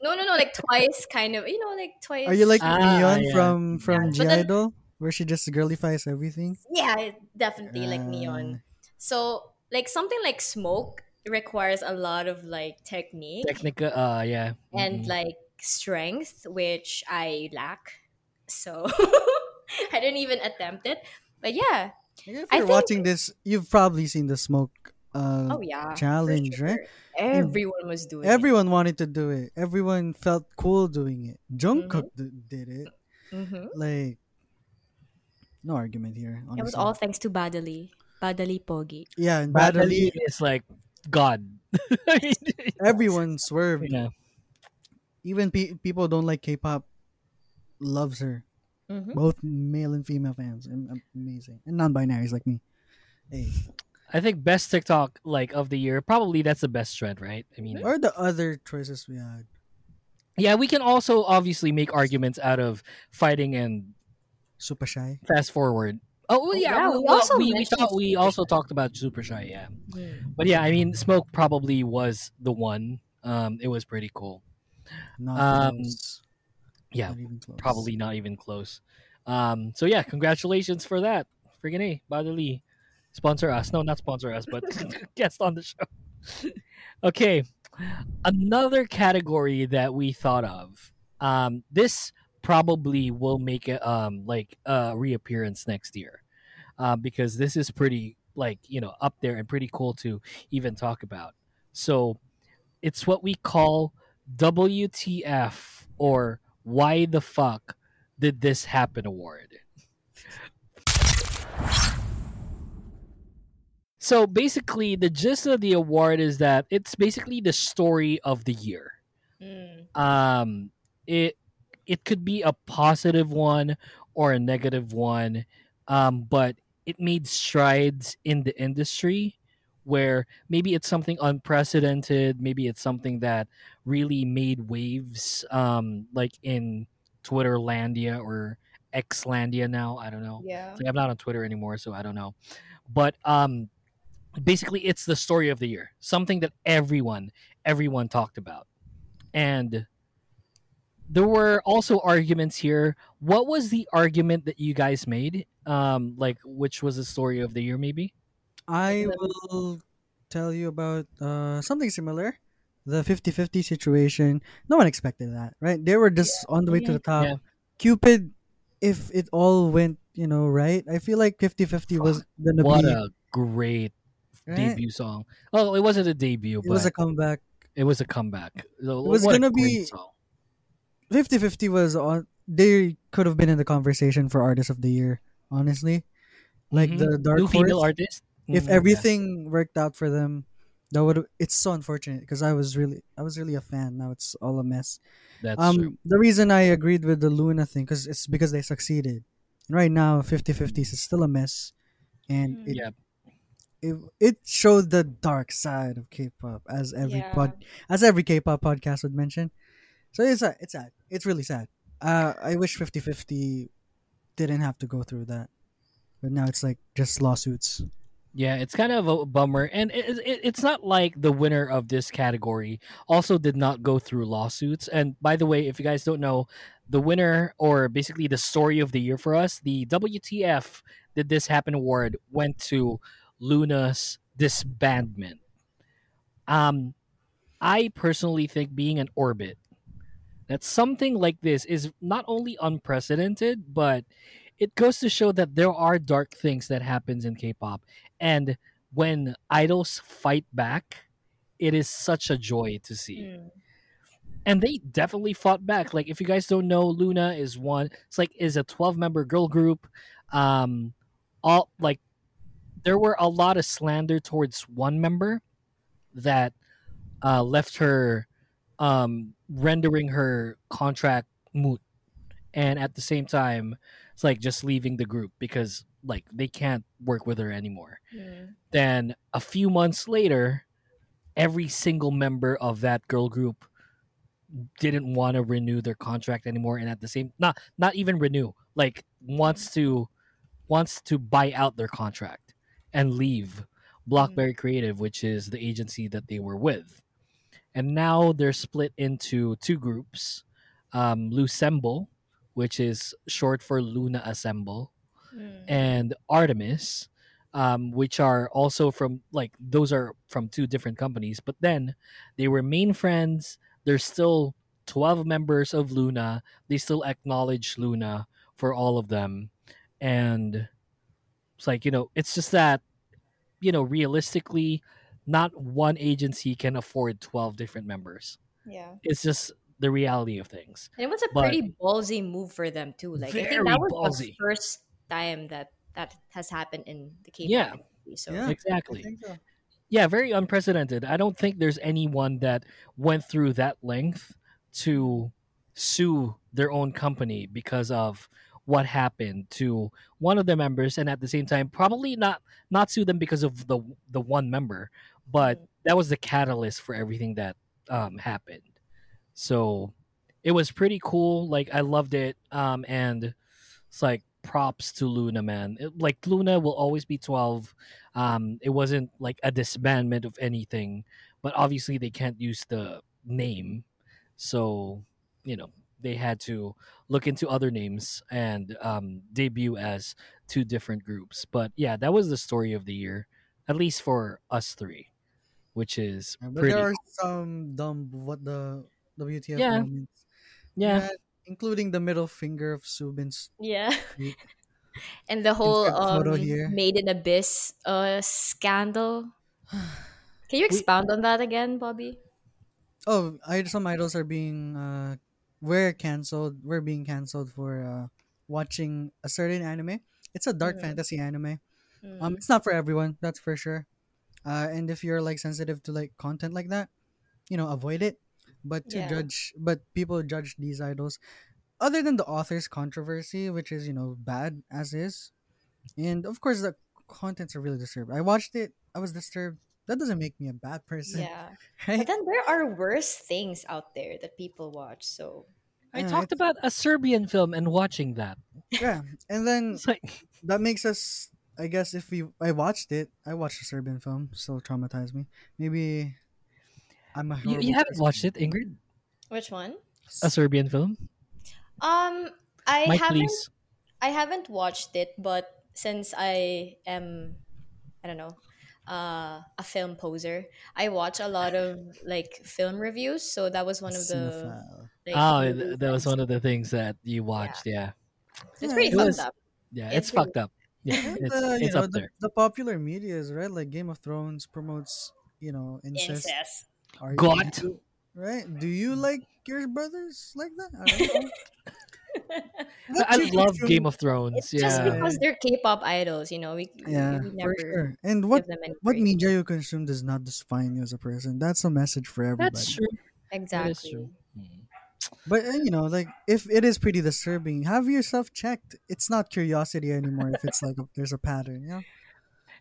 Cotillion. no, no, no, like twice, kind of. You know, like twice. Are you like Ah, Miyeon yeah. from from Yeah, G Idol, where she just girlifies everything? Yeah, definitely like neon. So like something like smoke requires a lot of like technique Technica, uh, yeah. and Mhm. like strength, which I lack. So I didn't even attempt it. But yeah. If I you're think- watching this, you've probably seen the smoke uh, Oh yeah. for challenge, right? Everyone was doing it. Everyone wanted to do it. Everyone felt cool doing it. Jungkook d- did it. Mhm. Like, no argument here. It was all thanks to Bada Lee. Badali Pogi. yeah, and Bada Lee badly is like God. Everyone swerved. yeah. Even pe- people don't like K-pop loves her. Mhm. Both male and female fans. Amazing. And non-binaries like me. Hey. I think best TikTok like of the year. Probably that's the best trend, right? I mean, Or the other choices we had. yeah, we can also obviously make arguments out of fighting and Super shy. fast forward. Oh well, yeah, yeah, we, we also we, we thought we Super also Shy. talked about Super Shy, yeah. Mm. But yeah, I mean, Smoke probably was the one. Um, it was pretty cool. Not Um, close. Yeah, Not even close. probably not even close. Um, so yeah, congratulations for that. Friggin' A, Bada Lee. Sponsor us. No, not sponsor us, but guest on the show. okay. Another category that we thought of. Um, this probably will make it um like a reappearance next year. Uh, because this is pretty like, you know, up there and pretty cool to even talk about. So it's what we call WTF or why the fuck did this happen award. So basically, the gist of the award is that it's basically the story of the year. Mm. Um, it it could be a positive one or a negative one, um, but it made strides in the industry where maybe it's something unprecedented, maybe it's something that really made waves, um, like in Twitterlandia or Xlandia now. I don't know. Yeah. Like I'm not on Twitter anymore, so I don't know. But um, basically, it's the story of the year, something that everyone, everyone talked about, and there were also arguments here. What was the argument that you guys made? Um, like which was the story of the year, maybe? I will tell you about uh, something similar. The 50-50 situation. No one expected that, right? They were just on the way to the top. Yeah. Cupid, if it all went, you know, right, I feel like 50-50 was gonna What be a great right? debut song! Oh, it wasn't a debut, but It was a comeback. it was a comeback. It was gonna be- 50-50 was on they could have been in the conversation for artist of the year, honestly. Like Mhm. the Dark new female artist. if Mhm, yeah. everything worked out for them that would it's so unfortunate because i was really i was really a fan now it's all a mess that's um true. the reason i agreed with the LOONA thing because it's because they succeeded right now 50-50s is still a mess and Mm. it, Yeah. It it showed the dark side of k-pop as every Yeah. pod as every k-pop podcast would mention so it's sad it's sad it's really sad uh i wish 50-50 didn't have to go through that but now it's like just lawsuits Yeah, it's kind of a bummer, and it, it, it's not like the winner of this category also did not go through lawsuits. And by the way, if you guys don't know, the winner or basically the story of the year for us, the WTF Did This Happen award went to LOONA's disbandment. Um, I personally think being an orbit, that something like this is not only unprecedented, but it goes to show that there are dark things that happens in K-pop and when idols fight back it is such a joy to see. Mm. and they definitely fought back. Like if you guys don't know, LOONA is one. It's like is a twelve member girl group. Um, all like there were a lot of slander towards one member that uh, left her, um, rendering her contract moot, and at the same time, it's like just leaving the group because like they can't work with her anymore. Mm. Then a few months later, every single member of that girl group didn't want to renew their contract anymore and at the same not not even renew like wants to wants to buy out their contract and leave Blockberry Creative which is the agency that they were with and now they're split into two groups um lucemble which is short for luna assemble Mm. and Artemis, um, which are also from like those are from two different companies, but then they remain friends. There's still twelve members of LOONA. They still acknowledge LOONA for all of them, and it's like you know, it's just that you know, realistically, not one agency can afford twelve different members. Yeah. It's just the reality of things. And it was a But- pretty ballsy move for them too. Like I think that was ballsy. the first time that that has happened in the K-pop Yeah. industry. So Yeah. Exactly. So. yeah very unprecedented i don't think there's anyone that went through that length to sue their own company because of what happened to one of the members and at the same time probably not not sue them because of the the one member but that was the catalyst for everything that um happened. So it was pretty cool. Like i loved it. Um and it's like props to LOONA man. It- like LOONA will always be 12 um it wasn't like a disbandment of anything but obviously they can't use the name. So you know they had to look into other names and um debut as two different groups but yeah that was the story of the year at least for us three which is Yeah, but pretty there are some dumb what the WTF Yeah. moments. yeah Yeah, including the middle finger of Subin's. yeah. And the whole Insert um. Made in Abyss uh scandal. Can you expound on that again, Bobi? Oh, I, some idols are being uh were canceled. We're being canceled for uh watching a certain anime. It's a dark Mhm. fantasy anime. Mm. Um, it's not for everyone. That's for sure. Uh, and if you're like sensitive to like content like that, you know, avoid it. But to Yeah. judge, but people judge these idols, other than the author's controversy, which is you know bad as is, and of course the contents are really disturbed. I watched it. I was disturbed. That doesn't make me a bad person, yeah. right? But then there are worse things out there that people watch. So i Yeah, talked about a serbian film and watching that yeah, and then like that makes us. I guess if we, I watched it. I watched a Serbian film. Still traumatized me. Maybe I'm a. you, horrible you haven't person. watched it ingrid which one? a serbian film Um, I mike haven't. please I haven't watched it, but since I am, I don't know, uh, a film poser, I watch a lot of like film reviews. So that was one of the. Like, oh th- that was one of the things that you watched yeah It's pretty It fucked was- up. yeah It's it's, fucked up yeah it's, uh, it's know, up the, there the popular media is right. Like Game of Thrones promotes, you know, incest. Incest. Are God. do- right? Do you like your brothers like that? I don't know. What I you love consume- Game of Thrones. It's just because they're K-pop idols, you know. We, we- Yeah, we for sure. And what them what praise. media you consume does not define you as a person. That's a message for everybody. that's true. exactly. true. But uh, you know, like if it is pretty disturbing, have yourself checked. It's not curiosity anymore. if it's like a, there's a pattern, you know.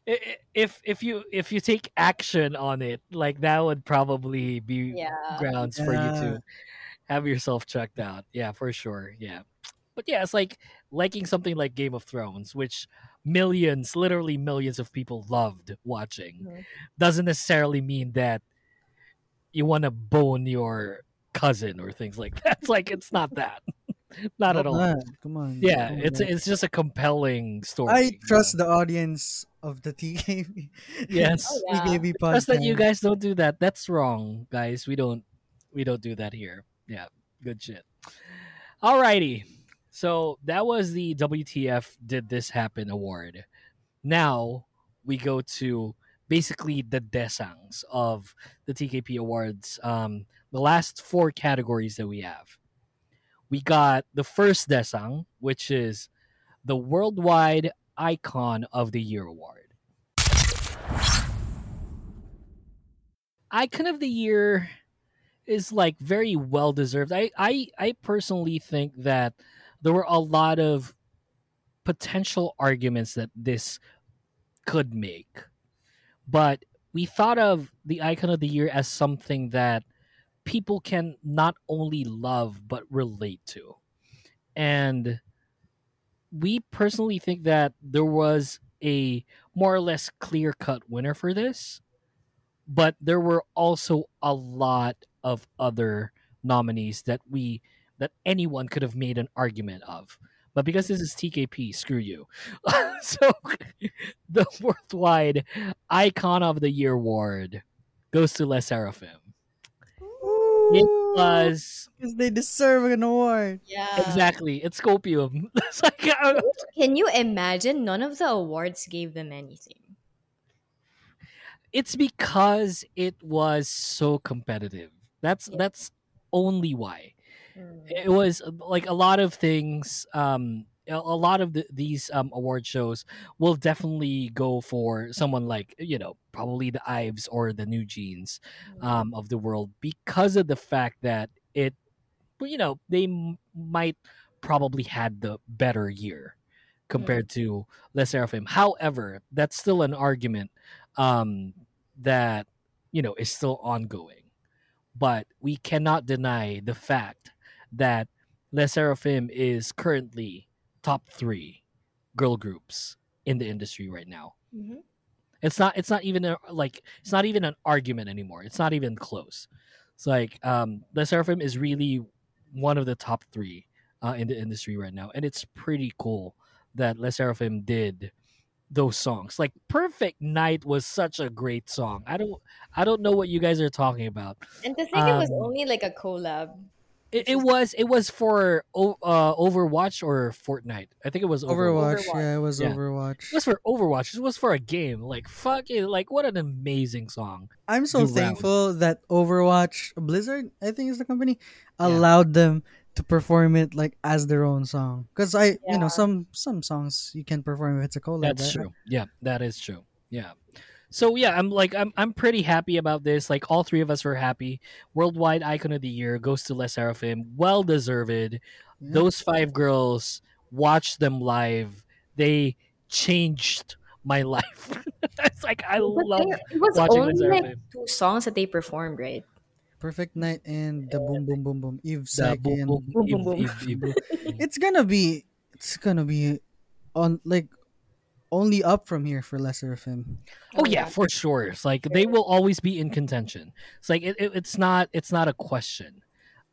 I- i- If if you if you take action on it, like that would probably be Yeah. grounds for you to have yourself checked out. Yeah, for sure. Yeah. But yeah, it's like liking something like Game of Thrones, which millions, literally millions of people loved watching, Mhm. doesn't necessarily mean that you want to bone your cousin or things like that. It's like it's not that. not at all. on, Come on. Yeah, come it's it's just a compelling story. I know? trust the audience of the TKP. Yes. Oh, yeah. TKP podcast. Trust that you guys don't do that. That's wrong, guys. We don't we don't do that here. Yeah, good shit. All righty. So that was the WTF Did This Happen award. Now we go to basically the Daesangs of the TKP Awards. Um, the last four categories that we have. We got the first Daesang, which is the Worldwide Icon of the Year award. Icon of the Year is like very well deserved. I, I I personally think that there were a lot of potential arguments that this could make. But we thought of the icon of the year as something that people can not only love but relate to. And we personally think that there was a more or less clear cut winner for this, but there were also a lot of other nominees that we that anyone could have made an argument of. But because this is TKP, screw you. so the worldwide icon of the year award goes to Le Sserafim. It was because they deserve an award. Yeah. exactly it's Scopium. it's like Can you imagine? None of the awards gave them anything. it's because it was so competitive. That's Yeah. that's only why. Mm. it was uh, like a lot of things um a a lot of the, these um award shows will definitely go for someone like you know probably the ives or the new jeans um of the world because of the fact that it you know they m- might probably had the better year compared to Le Sserafim. However, that's still an argument um, that you know is still ongoing. But we cannot deny the fact that Le Sserafim is currently top three girl groups in the industry right now. Mhm. It's not. It's not even a, like. It's not even an argument anymore. It's not even close. It's like um, Le Sserafim is really one of the top three uh, in the industry right now, and it's pretty cool that Le Sserafim did those songs. Like "Perfect Night" was such a great song. I don't. I don't know what you guys are talking about. And to think it was Um, only like a collab. It, it was. It was for uh, Overwatch or Fortnite. I think it was Overwatch. Overwatch, yeah, it was Yeah. Overwatch. It was for Overwatch. It was for a game. Like fuck it. Like what an amazing song. I'm so do round. thankful that Overwatch Blizzard, I think is the company, Yeah. allowed them to perform it like as their own song. Because I, you know, some some songs you can perform if it's a collab. That's right? true. Yeah, that is true. Yeah. So yeah, I'm like I'm I'm pretty happy about this. Like all three of us were happy. Worldwide icon of the year goes to Le Sserafim. Well deserved. Yeah. Those five girls, watch them live. They changed my life. it's like I But love there- it was watching only Les like two songs that they performed, right? Perfect Night and the Boom Boom Boom Boom Eve The Sec boom, and boom, Boom, Eve- Eve- Eve. it's gonna be it's gonna be on like only up from here for Le Sserafim. Oh yeah, for sure. It's like they will always be in contention. It's like it, it- it's not it's not a question.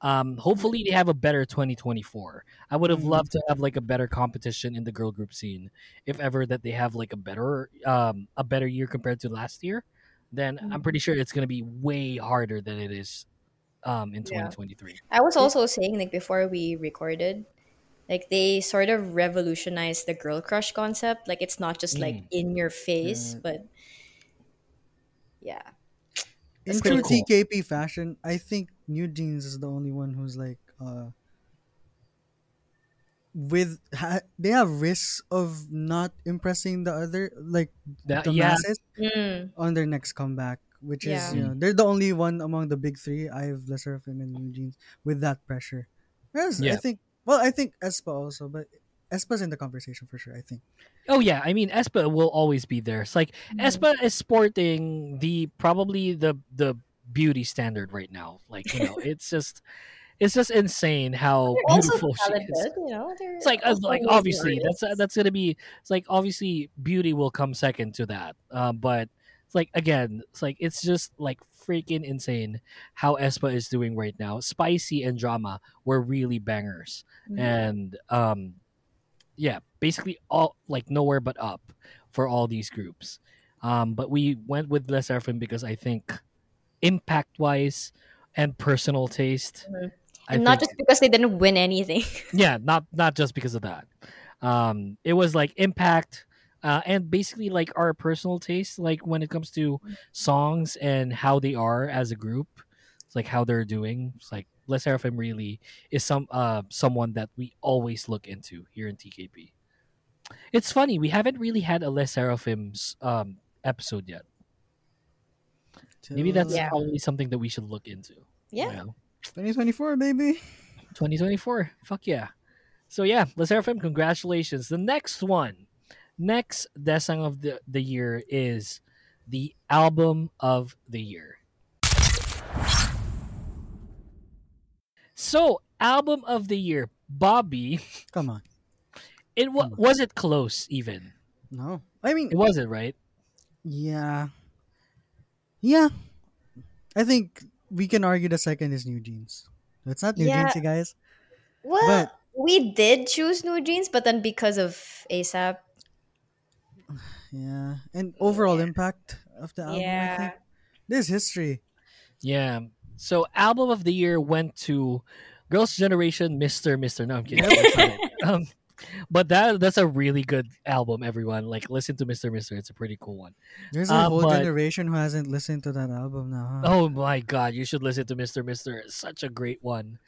Um, hopefully they have a better 2024. I would have Mhm. loved to have like a better competition in the girl group scene, if ever that they have like a better um a better year compared to last year. Then I'm pretty sure it's gonna be way harder than it is um in Yeah. 2023. I was also saying like before we recorded, like they sort of revolutionized the girl crush concept. Like it's not just like Mm. in your face, Yeah. but yeah. In true cool. TKP fashion, I think New Jeans is the only one who's like uh with ha- they have risks of not impressing the other like That, the yeah, masses Mm. on their next comeback, which Yeah. is you know they're the only one among the big three. I have Le Sserafim and New Jeans with that pressure. Whereas Yeah. I think well, I think aespa also, but aespa's in the conversation for sure. I think. Oh yeah, I mean aespa will always be there. It's like aespa is sporting the probably the the beauty standard right now. Like you know, it's just it's just insane how They're beautiful she is. you know. It's like uh, like obviously that's that's gonna be it's like obviously beauty will come second to that. Um, but it's like again, it's like it's just like freaking insane how aespa is doing right now. Spicy and drama were really bangers Mhm. and um yeah basically all like nowhere but up for all these groups um but we went with Le Sserafim because i think impact wise and personal taste I and not think- just because they didn't win anything. yeah not not just because of that um it was like impact uh, and basically like our personal taste, like when it comes to songs and how they are as a group, it's like how they're doing. It's like Le Sserafim really is some uh someone that we always look into here in TKP. It's funny we haven't really had a Le Sserafim's um episode yet. Maybe that's Yeah. probably something that we should look into. you Yeah. know? 2024, baby. 2024. Fuck yeah. So yeah, Le Sserafim, congratulations. The next one, next Daesang of the, the year is the album of the year. So, album of the year, Bobi. Come on. It wa- Come on. was it close even? No. I mean, It wasn't right. yeah. Yeah. I think we can argue the second is New Jeans. It's not New Yeah. Jeans, you guys. Well, But- we did choose New Jeans, but then because of ASAP, Yeah. And overall impact of the album, I yeah. think. There's history. Yeah. So, album of the year went to Girls' Generation, Mister Mister. No, I'm kidding. Yep. That's not it. um, but that that's a really good album. Everyone like listen to Mister Mister. It's a pretty cool one. There's a Uh, whole but- generation who hasn't listened to that album now. Huh? Oh my god, you should listen to Mister Mister. It's such a great one.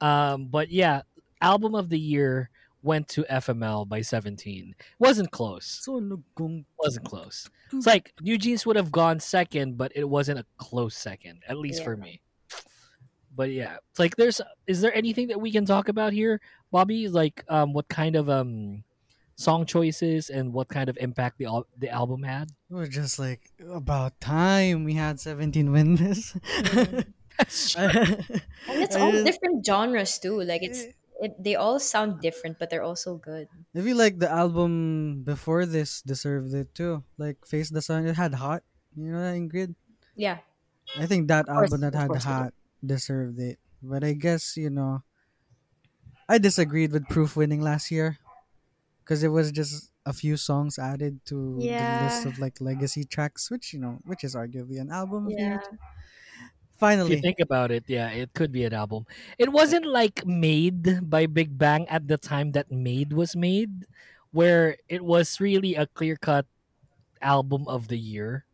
Um, but yeah, album of the year went to FML by 17. Wasn't close. So lugong. Wasn't close. It's like New Jeans would have gone second, but it wasn't a close second, at least for me. But yeah, it's like there's is there anything that we can talk about here, Bobi? Like um what kind of um song choices and what kind of impact the al- the album had? It was just like about time we had 17 win this. And it's all different genres too. Like it's it, they all sound different, but they're also good. I feel like the album before this deserved it too. Like Face the Sun, it had Hot. You know that Ingrid? Yeah. I think that course, album that had Hot deserved it. But I guess, you know, I disagreed with Proof winning last year. Because it was just a few songs added to the list of like legacy tracks, which, you know, which is arguably an album of the year. Yeah. If Finally. you think about it, yeah, it could be an album. It wasn't like made by Big Bang at the time that Made was made, where it was really a clear cut album of the year.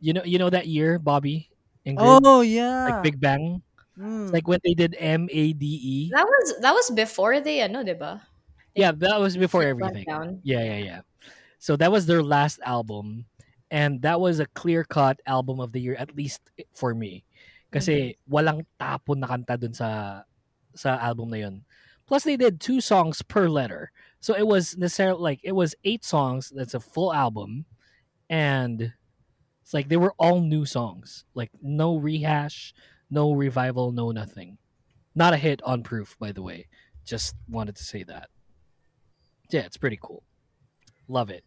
You know, you know that year, Bobi, Ingrid, oh, yeah. like Big Bang, Mm. It's like when they did M A D E. That was that was before they ano, diba? Yeah, that was before everything. Yeah, yeah, yeah. So that was their last album, and that was a clear cut album of the year, at least for me. Kasi walang tapon na kanta dun sa sa album na yun. Plus, they did two songs per letter, so it was necessarily like it was eight songs. That's a full album, and it's like they were all new songs, like no rehash, no revival, no nothing. Not a hit on Proof, by the way. Just wanted to say that. Yeah, it's pretty cool. Love it.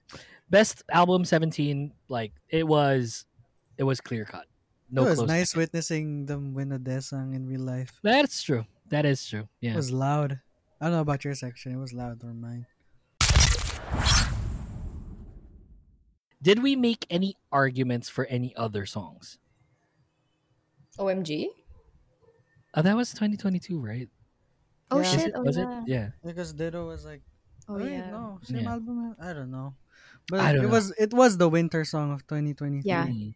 Best album 17, like it was it was clear cut. No it was nice second. witnessing them win a Daesang in real life. That's true. That is true. Yeah. It was loud. I don't know about your section. It was loud or mine. Did we make any arguments for any other songs? OMG. Oh, that was 2022, right? Oh Yeah. Shit. it- Oh, was yeah. it? Yeah. Because Ditto was like, Oh wait, yeah. no, same Yeah. album. I don't know, but don't it know. was it was the winter song of 2023. Yeah. Mhm.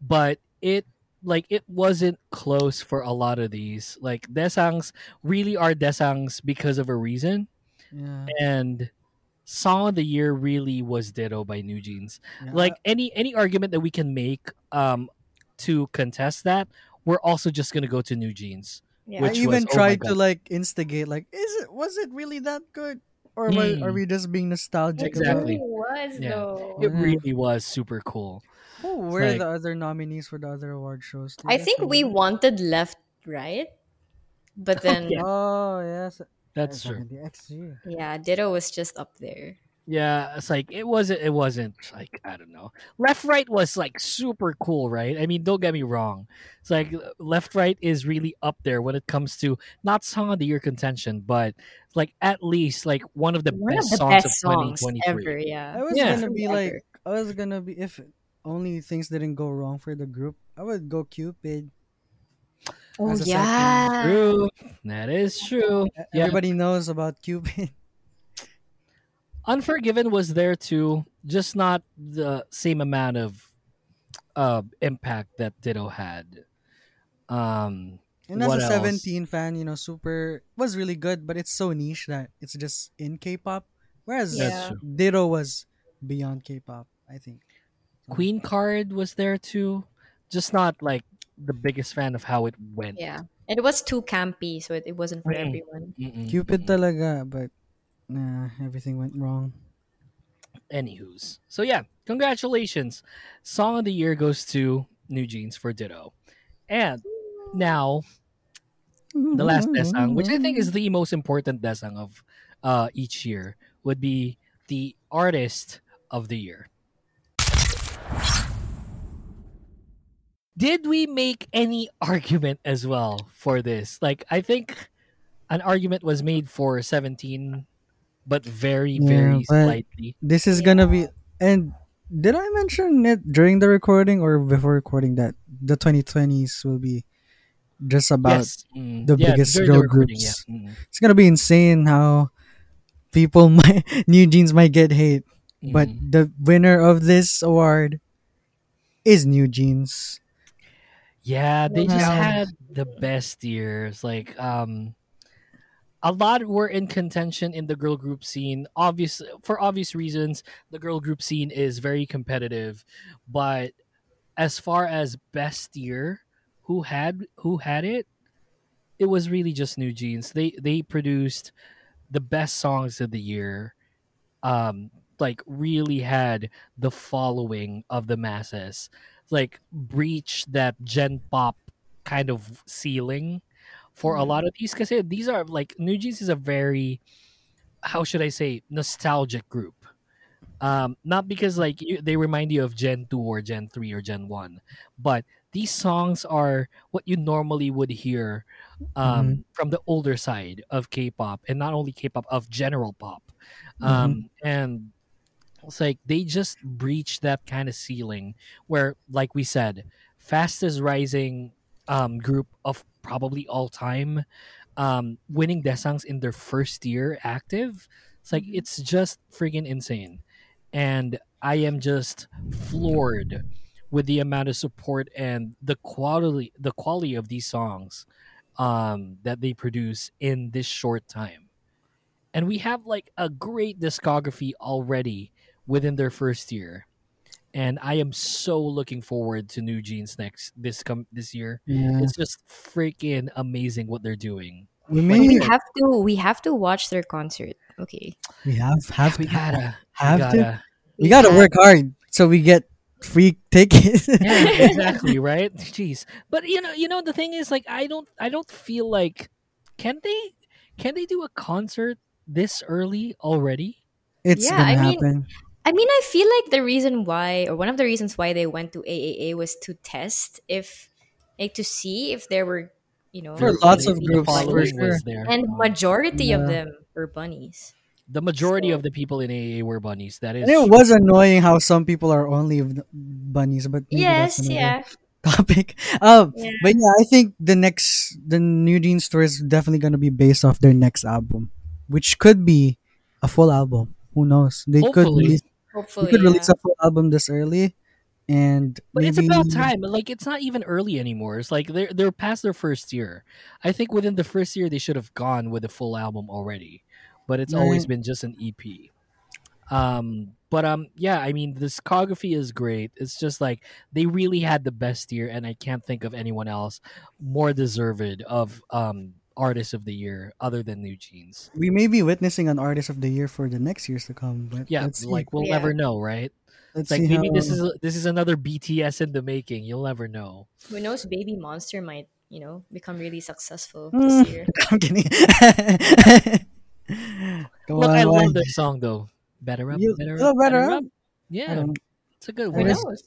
But it like it wasn't close for a lot of these. Like Daesangs really are Daesangs because of a reason. yeah. And song of the year really was Ditto by New Jeans. yeah. like any any argument that we can make um to contest that we're also just gonna go to new jeans Yeah. I even was- oh tried to like instigate, like, is it was it really that good, or was, Mm. are we just being nostalgic? It Exactly. really was Yeah. though. it really was super cool Who were like- the other nominees for the other award shows? Do you I think we remember? wanted left, right? But then yeah. Oh yes, that's Yes, true The XG. yeah, Ditto was just up there. Yeah it's like it wasn't it wasn't like i don't know left right was like super cool right i mean don't get me wrong it's like mm. left right is really up there when it comes to not song of the year contention but like at least like one of the One best of the songs best of songs 2023 ever, yeah. I was Yeah. gonna be like, I was gonna be if only things didn't go wrong for the group. I would go Cupid. Oh as a second. yeah. true that is true yeah Everybody knows about Cupid. Unforgiven was there too, just not the same amount of uh, impact that Ditto had. Um, And as What a else? 17 fan, you know, Super was really good, but it's so niche that it's just in K-pop. Whereas Yeah. Ditto was beyond K-pop, I think. Queen Card was there too, just not like the biggest fan of how it went. Yeah. And it was too campy, so it, it wasn't for Mm. everyone. Mm-mm, Cupid talaga, but nah, everything went wrong. Anywho's. So yeah, congratulations. Song of the year goes to New Jeans for Ditto. And now the last Daesang, which I think is the most important Daesang of uh, each year, would be the artist of the year. Did we make any argument as well for this? Like, I think an argument was made for 17, but very, Yeah, very but- slightly. This is gonna be and did I mention it during the recording or before recording that the 2020s will be just about yes. Mm, the yeah, biggest during the girl groups. Yeah. Mm, it's gonna be insane how people might new jeans might get hate but mm. the winner of this award is new jeans Yeah, they just had the best years. Like, um, a lot were in contention in the girl group scene. Obvious for obvious reasons, the girl group scene is very competitive. But as far as best year, who had who had it? It was really just New Jeans. They they produced the best songs of the year. Um, like really had the following of the masses like breach that gen pop kind of ceiling for a Mhm. lot of these because these are like New Jeans is a very how should I say nostalgic group. Um, not because like you, they remind you of Gen two or Gen three or Gen one, but these songs are what you normally would hear um, from the older side of K-pop, and not only K-pop of general pop. Um, And it's like they just breached that kind of ceiling where, like we said, fastest rising um, group of probably all time, um, winning Daesangs in their first year active. It's like it's just friggin' insane, and I am just floored with the amount of support and the quality the quality of these songs um, that they produce in this short time. And we have like a great discography already within their first year. And I am so looking forward to New Jeans next this come this year. yeah It's just freaking amazing what they're doing. we Like, We have to we have to watch their concert. Okay. we have have we to gotta, have we to gotta. we gotta work hard so we get free tickets yeah, exactly, right? Jeez. But you know, you know the thing is like I don't I don't feel like can they can they do a concert this early already? it's Yeah, gonna I mean, happen I mean, I feel like the reason why, or one of the reasons why they went to AAA was to test if, like, to see if there were, you know, For lots of groups, for sure. there. and majority of them were bunnies. the majority So- of the people in AA were bunnies. That is and it was annoying how some people are only bunnies but maybe yes, that's another yeah. topic um Yeah. but yeah i think the next the new jeans tour is definitely going to be based off their next album which could be a full album who knows they could Hopefully. release, they Hopefully, could release yeah. a full album this early and But it's about time. Like it's not even early anymore. It's like they're they're past their first year. I think within the first year they should have gone with a full album already. But it's always been just an EP. Um but um yeah, I mean the discography is great. It's just like they really had the best year and I can't think of anyone else more deserved of um artist of the year other than New Jeans. we may be witnessing an artist of the year for the next years to come but Yeah, let's see. like we'll Yeah. never know, right? let's It's like see maybe how, this is this is another BTS in the making. You'll never know. Who knows? Baby Monster might, you know, become really successful Mm. this year. i'm kidding Come Look, I love their song though. Better up, You- better oh, up, Better better Up? up. Yeah, it's a good one. is- knows?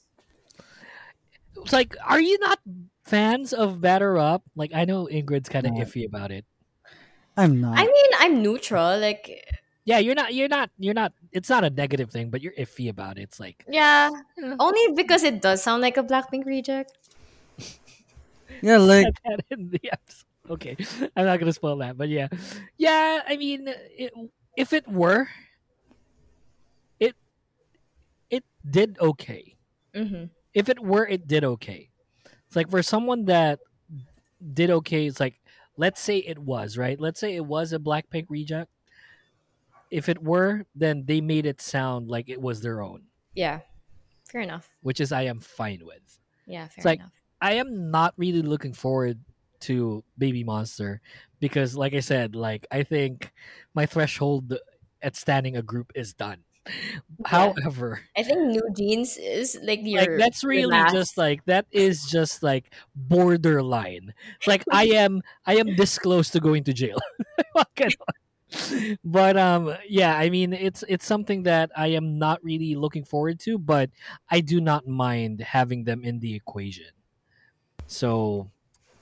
It's like, are you not fans of Batter Up? Like, I know Ingrid's kind of No. iffy about it. i'm not I mean, I'm neutral. Like, Yeah, you're not. You're not. You're not. It's not a negative thing, but you're iffy about it. It's like, yeah, Yeah. only because it does sound like a Blackpink reject. yeah like said that in the episode. Okay, I'm not gonna spoil that, but yeah, yeah. I mean, it, if it were, it it did okay. Mm-hmm. If it were, it did okay. It's like for someone that did okay. It's like let's say it was right. Let's say it was a Blackpink reject. If it were, then they made it sound like it was their own, Yeah. Fair enough. which is I am fine with. Yeah, fair like- enough. I am not really looking forward to Baby Monster because, like I said, like I think my threshold at standing a group is done. However, I think New Jeans is like your like that's really just like that is just like borderline. It's like I am I am this close to going to jail. But um yeah, I mean it's it's something that I am not really looking forward to, but I do not mind having them in the equation. So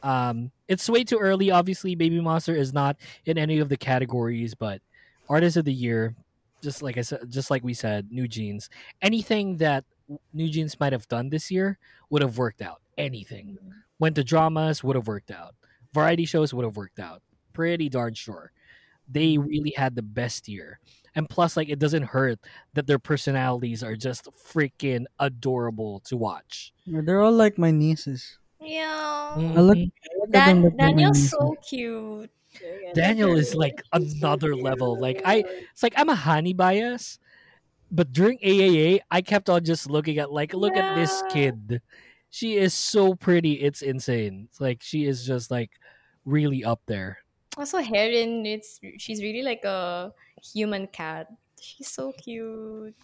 um it's way too early. Obviously, Baby Monster is not in any of the categories, but Artist of the Year, just like I said, just like we said, New Jeans. Anything that New Jeans might have done this year would have worked out. Anything. Went to dramas would have worked out. Variety shows would have worked out. Pretty darn sure. They mm-hmm. really had the best year. And plus, like, it doesn't hurt that their personalities are just freaking adorable to watch. They're all like my nieces. Yeah. I look. I look at them Dan- like my Danielle's nieces. so cute. Daniel is like another level. Like I, it's like I'm a Hanni bias, but during AAA, I kept on just looking at like, look at this Yeah. kid. She is so pretty. It's insane. It's like she is just like really up there. Also, Haerin, it's she's really like a human cat. She's so cute.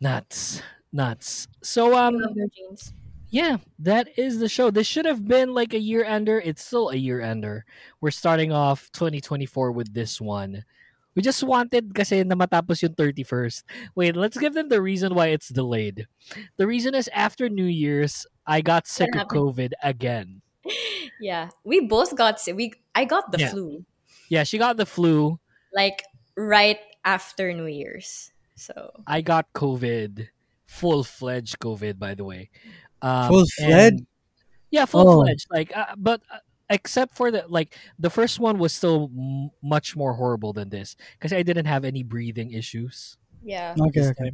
Nuts, nuts. So um, Love New Jeans. Yeah, that is the show. This should have been like a year ender. It's still a year ender. We're starting off 2024 with this one. We just wanted kasi na matapos yung 31st. Wait, let's give them the reason why it's delayed. The reason is after New Year's, I got sick of? COVID again. Yeah, we both got sick. We I got the Yeah. flu Yeah, she got the flu. like right after New Year's. So I got COVID. Full fledged COVID, by the way. Um, Full-fledged? Yeah, full Oh. fledged. Like, uh, but uh, except for the like, the first one was still m- much more horrible than this because I didn't have any breathing issues. yeah, Okay, okay.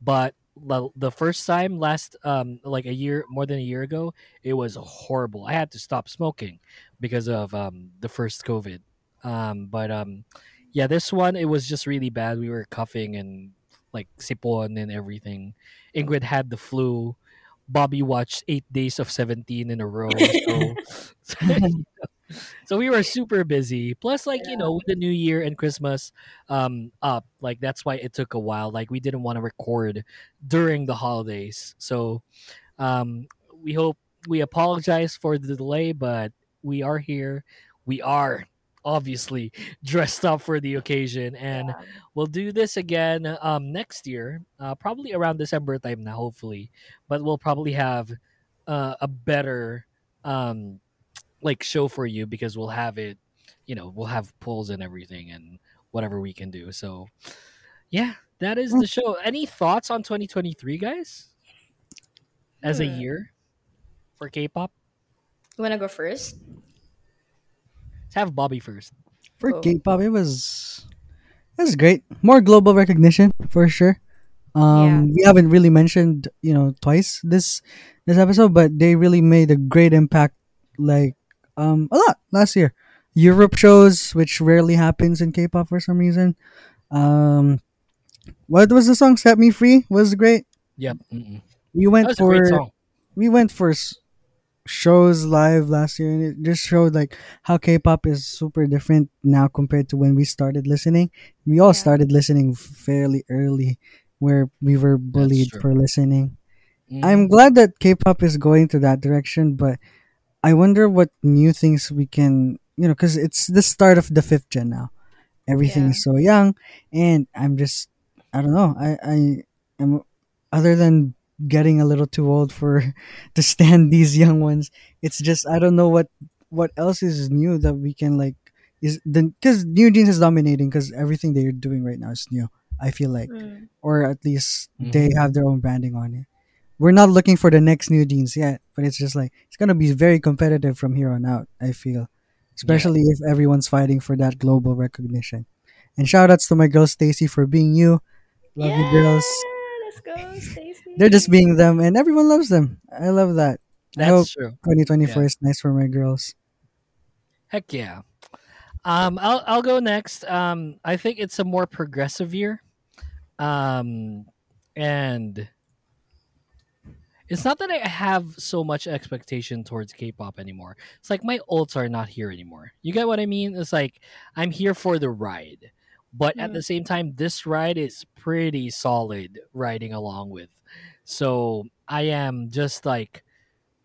But the, the first time last um like a year more than a year ago, it was horrible. I had to stop smoking because of um the first COVID. Um but um yeah, this one it was just really bad. We were coughing and like sipon and everything. Ingrid had the flu. Bobi watched eight days of seventeen in a row. So so we were super busy. Plus, like you know, with the New Year and Christmas um up, like that's why it took a while. Like we didn't want to record during the holidays. So um we hope we apologize for the delay, but we are here. We are obviously dressed up for the occasion and we'll do this again um next year uh probably around december time now hopefully but we'll probably have uh, a better um like show for you because we'll have it you know we'll have polls and everything and whatever we can do so yeah that is the show. Any thoughts on 2023 guys? As a Hmm. year for k-pop? You wanna go first? Let's have Bobi first For Oh. K-pop, it was it was great. More global recognition for sure. Um, we haven't really mentioned you know twice this this episode, but they really made a great impact. Like um a lot last year. Europe shows, which rarely happens in K-pop for some reason. Um, what was the song "Set Me Free"? Was great. yep Mm-mm. We that went was a great for song we went for s- shows live last year and it just showed like how k-pop is super different now compared to when we started listening we all Yeah. started listening fairly early where we were bullied for listening Mhm. i'm glad that k-pop is going to that direction but i wonder what new things we can you know because it's the start of the fifth gen now everything Yeah. is so young and i'm just i don't know i i am other than getting a little too old for to stand these young ones. It's just i don't know what what else is new that we can like is the because new jeans is dominating because everything they're doing right now is new i feel like. Mm. or at least they have their own branding on it. We're not looking for the next new jeans yet but it's just like it's gonna be very competitive from here on out i feel. Especially if everyone's fighting for that global recognition. And shout outs to my girl STAYC for being you. Love you girls. Let's go. STAYC. They're just being them, and everyone loves them. I love that. I hope That's true. 2024 Yeah. is nice for my girls. Heck yeah. Um, I'll I'll go next. Um, I think it's a more progressive year. Um, and it's not that I have so much expectation towards K-pop anymore. It's like my ults are not here anymore. You get what I mean? It's like I'm here for the ride, but at Mm. the same time, this ride is pretty solid riding along with. So I am just like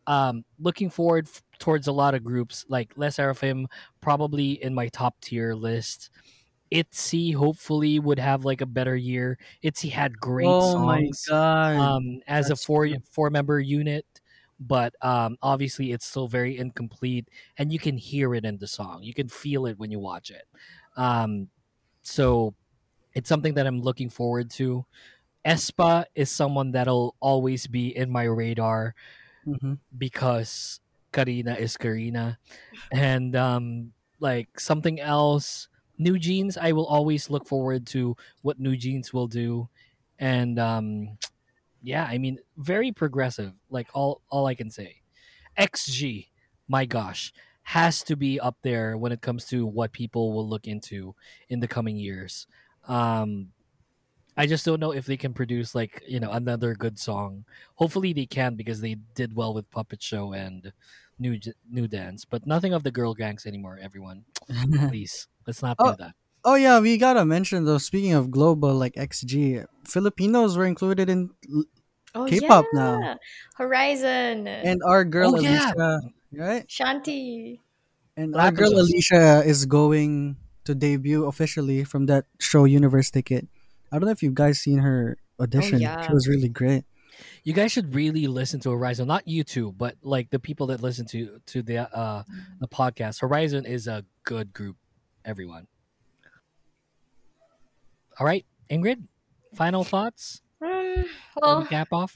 um looking forward f- towards a lot of groups like Le Sserafim probably in my top tier list. Itzy hopefully would have like a better year. Itzy had great oh songs um, as a four true. four member unit, but um, obviously it's still very incomplete, and you can hear it in the song. You can feel it when you watch it. Um, so it's something that I'm looking forward to. aespa is someone that'll always be in my radar Mhm. because Karina is Karina, and um, like something else. New Jeans, I will always look forward to what New Jeans will do, and um, yeah, I mean, very progressive. Like all, all I can say. XG, my gosh, has to be up there when it comes to what people will look into in the coming years. Um, I just don't know if they can produce like you know another good song. Hopefully they can because they did well with Puppet Show and New New Dance, but nothing of the girl gangs anymore. Everyone, please, let's not do Oh, that. oh yeah, we gotta mention though. Speaking of global, like XG, Filipinos were included in, Oh, K-pop yeah. now. Horizon. and our girl Oh, yeah. Alicia, right? Shanti. And What our girl to? Alicia is going to debut officially from that show Universe Ticket. I don't know if you guys seen her audition. Oh, yeah. She was really great. You guys should really listen to Horizon, not you two, but like the people that listen to to the uh the podcast. Horizon is a good group. Everyone. All right, Ingrid. Final thoughts. Um, well, we cap off.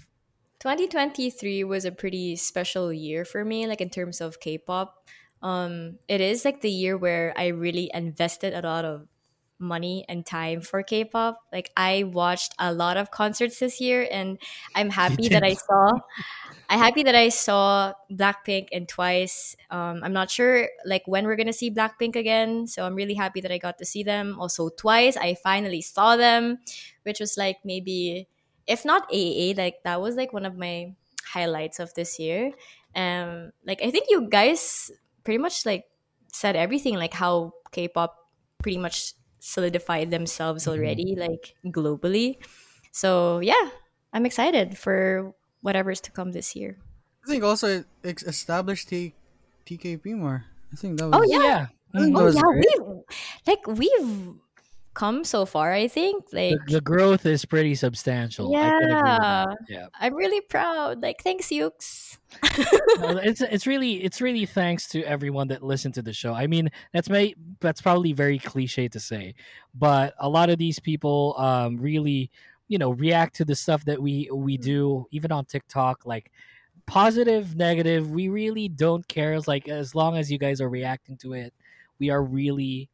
2023 was a pretty special year for me like in terms of k-pop. Um it is like the year where i really invested a lot of money and time for k-pop. Like i watched a lot of concerts this year and i'm happy that i saw i'm happy that i saw blackpink and twice. Um i'm not sure like when we're gonna see blackpink again so i'm really happy that i got to see them. Also twice i finally saw them which was like maybe if not AA, like that was like one of my highlights of this year. Um, like I think you guys pretty much like said everything, like how K-pop pretty much solidified themselves already, like globally. So yeah, I'm excited for whatever's to come this year. I think also it established T- TKP more. I think that was. Oh, yeah. I think that Oh yeah, we've like we've come so far. I think like The, the growth is pretty substantial. I could agree with that. Yeah. I'm really proud. Like thanks, Yukes. No, it's it's really it's really thanks to everyone that listened to the show. I mean, that's may that's probably very cliche to say, but a lot of these people um really, you know, react to the stuff that we we do even on TikTok like positive, negative, we really don't care as like as long as you guys are reacting to it, we are really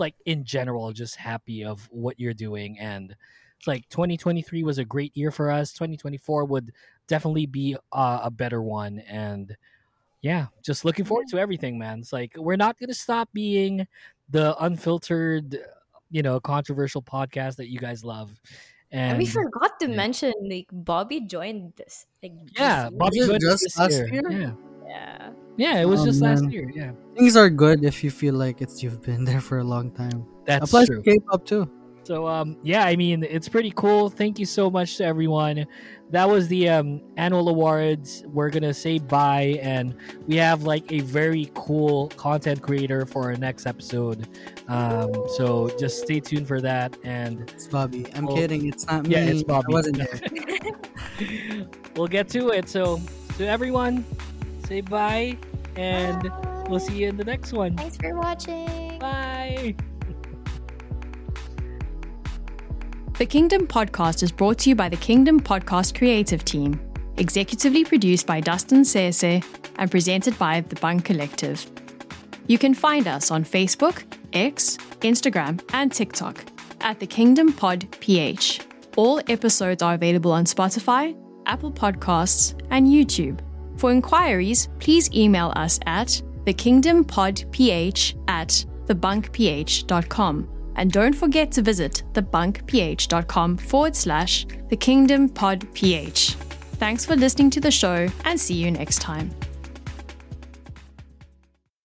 like in general just happy of what you're doing and it's like 2023 was a great year for us 2024 would definitely be uh, a better one and yeah just looking forward to everything man it's like we're not gonna stop being the unfiltered you know controversial podcast that you guys love And, and we forgot to yeah. mention like Bobi joined this. Like yeah year. Bobi joined us just this last year. year? yeah Yeah. yeah it was Oh, just last year yeah Things are good if you feel like it's you've been there for a long time. that's Applies true to K-pop too. So um yeah, I mean it's pretty cool. Thank you so much to everyone. That was the um annual awards. We're gonna say bye and we have like a very cool content creator for our next episode. Um so just stay tuned for that and It's Bobi. I'm Well, kidding. It's not me. yeah, it's Bobi. I wasn't there. we'll get to it. So to everyone, say bye and we'll see you in the next one. Thanks for watching. Bye. The Kingdom Podcast is brought to you by the Kingdom Podcast Creative Team, executively produced by Dustin Sese and presented by the Bunk Collective. You can find us on Facebook, X, Instagram, and TikTok at the Kingdom Pod PH. All episodes are available on Spotify, Apple Podcasts, and YouTube. For inquiries, please email us at thekingdompodph at thebunkph.com. And don't forget to visit thebunkph.com forward slash thekingdompodph. Thanks for listening to the show and see you next time.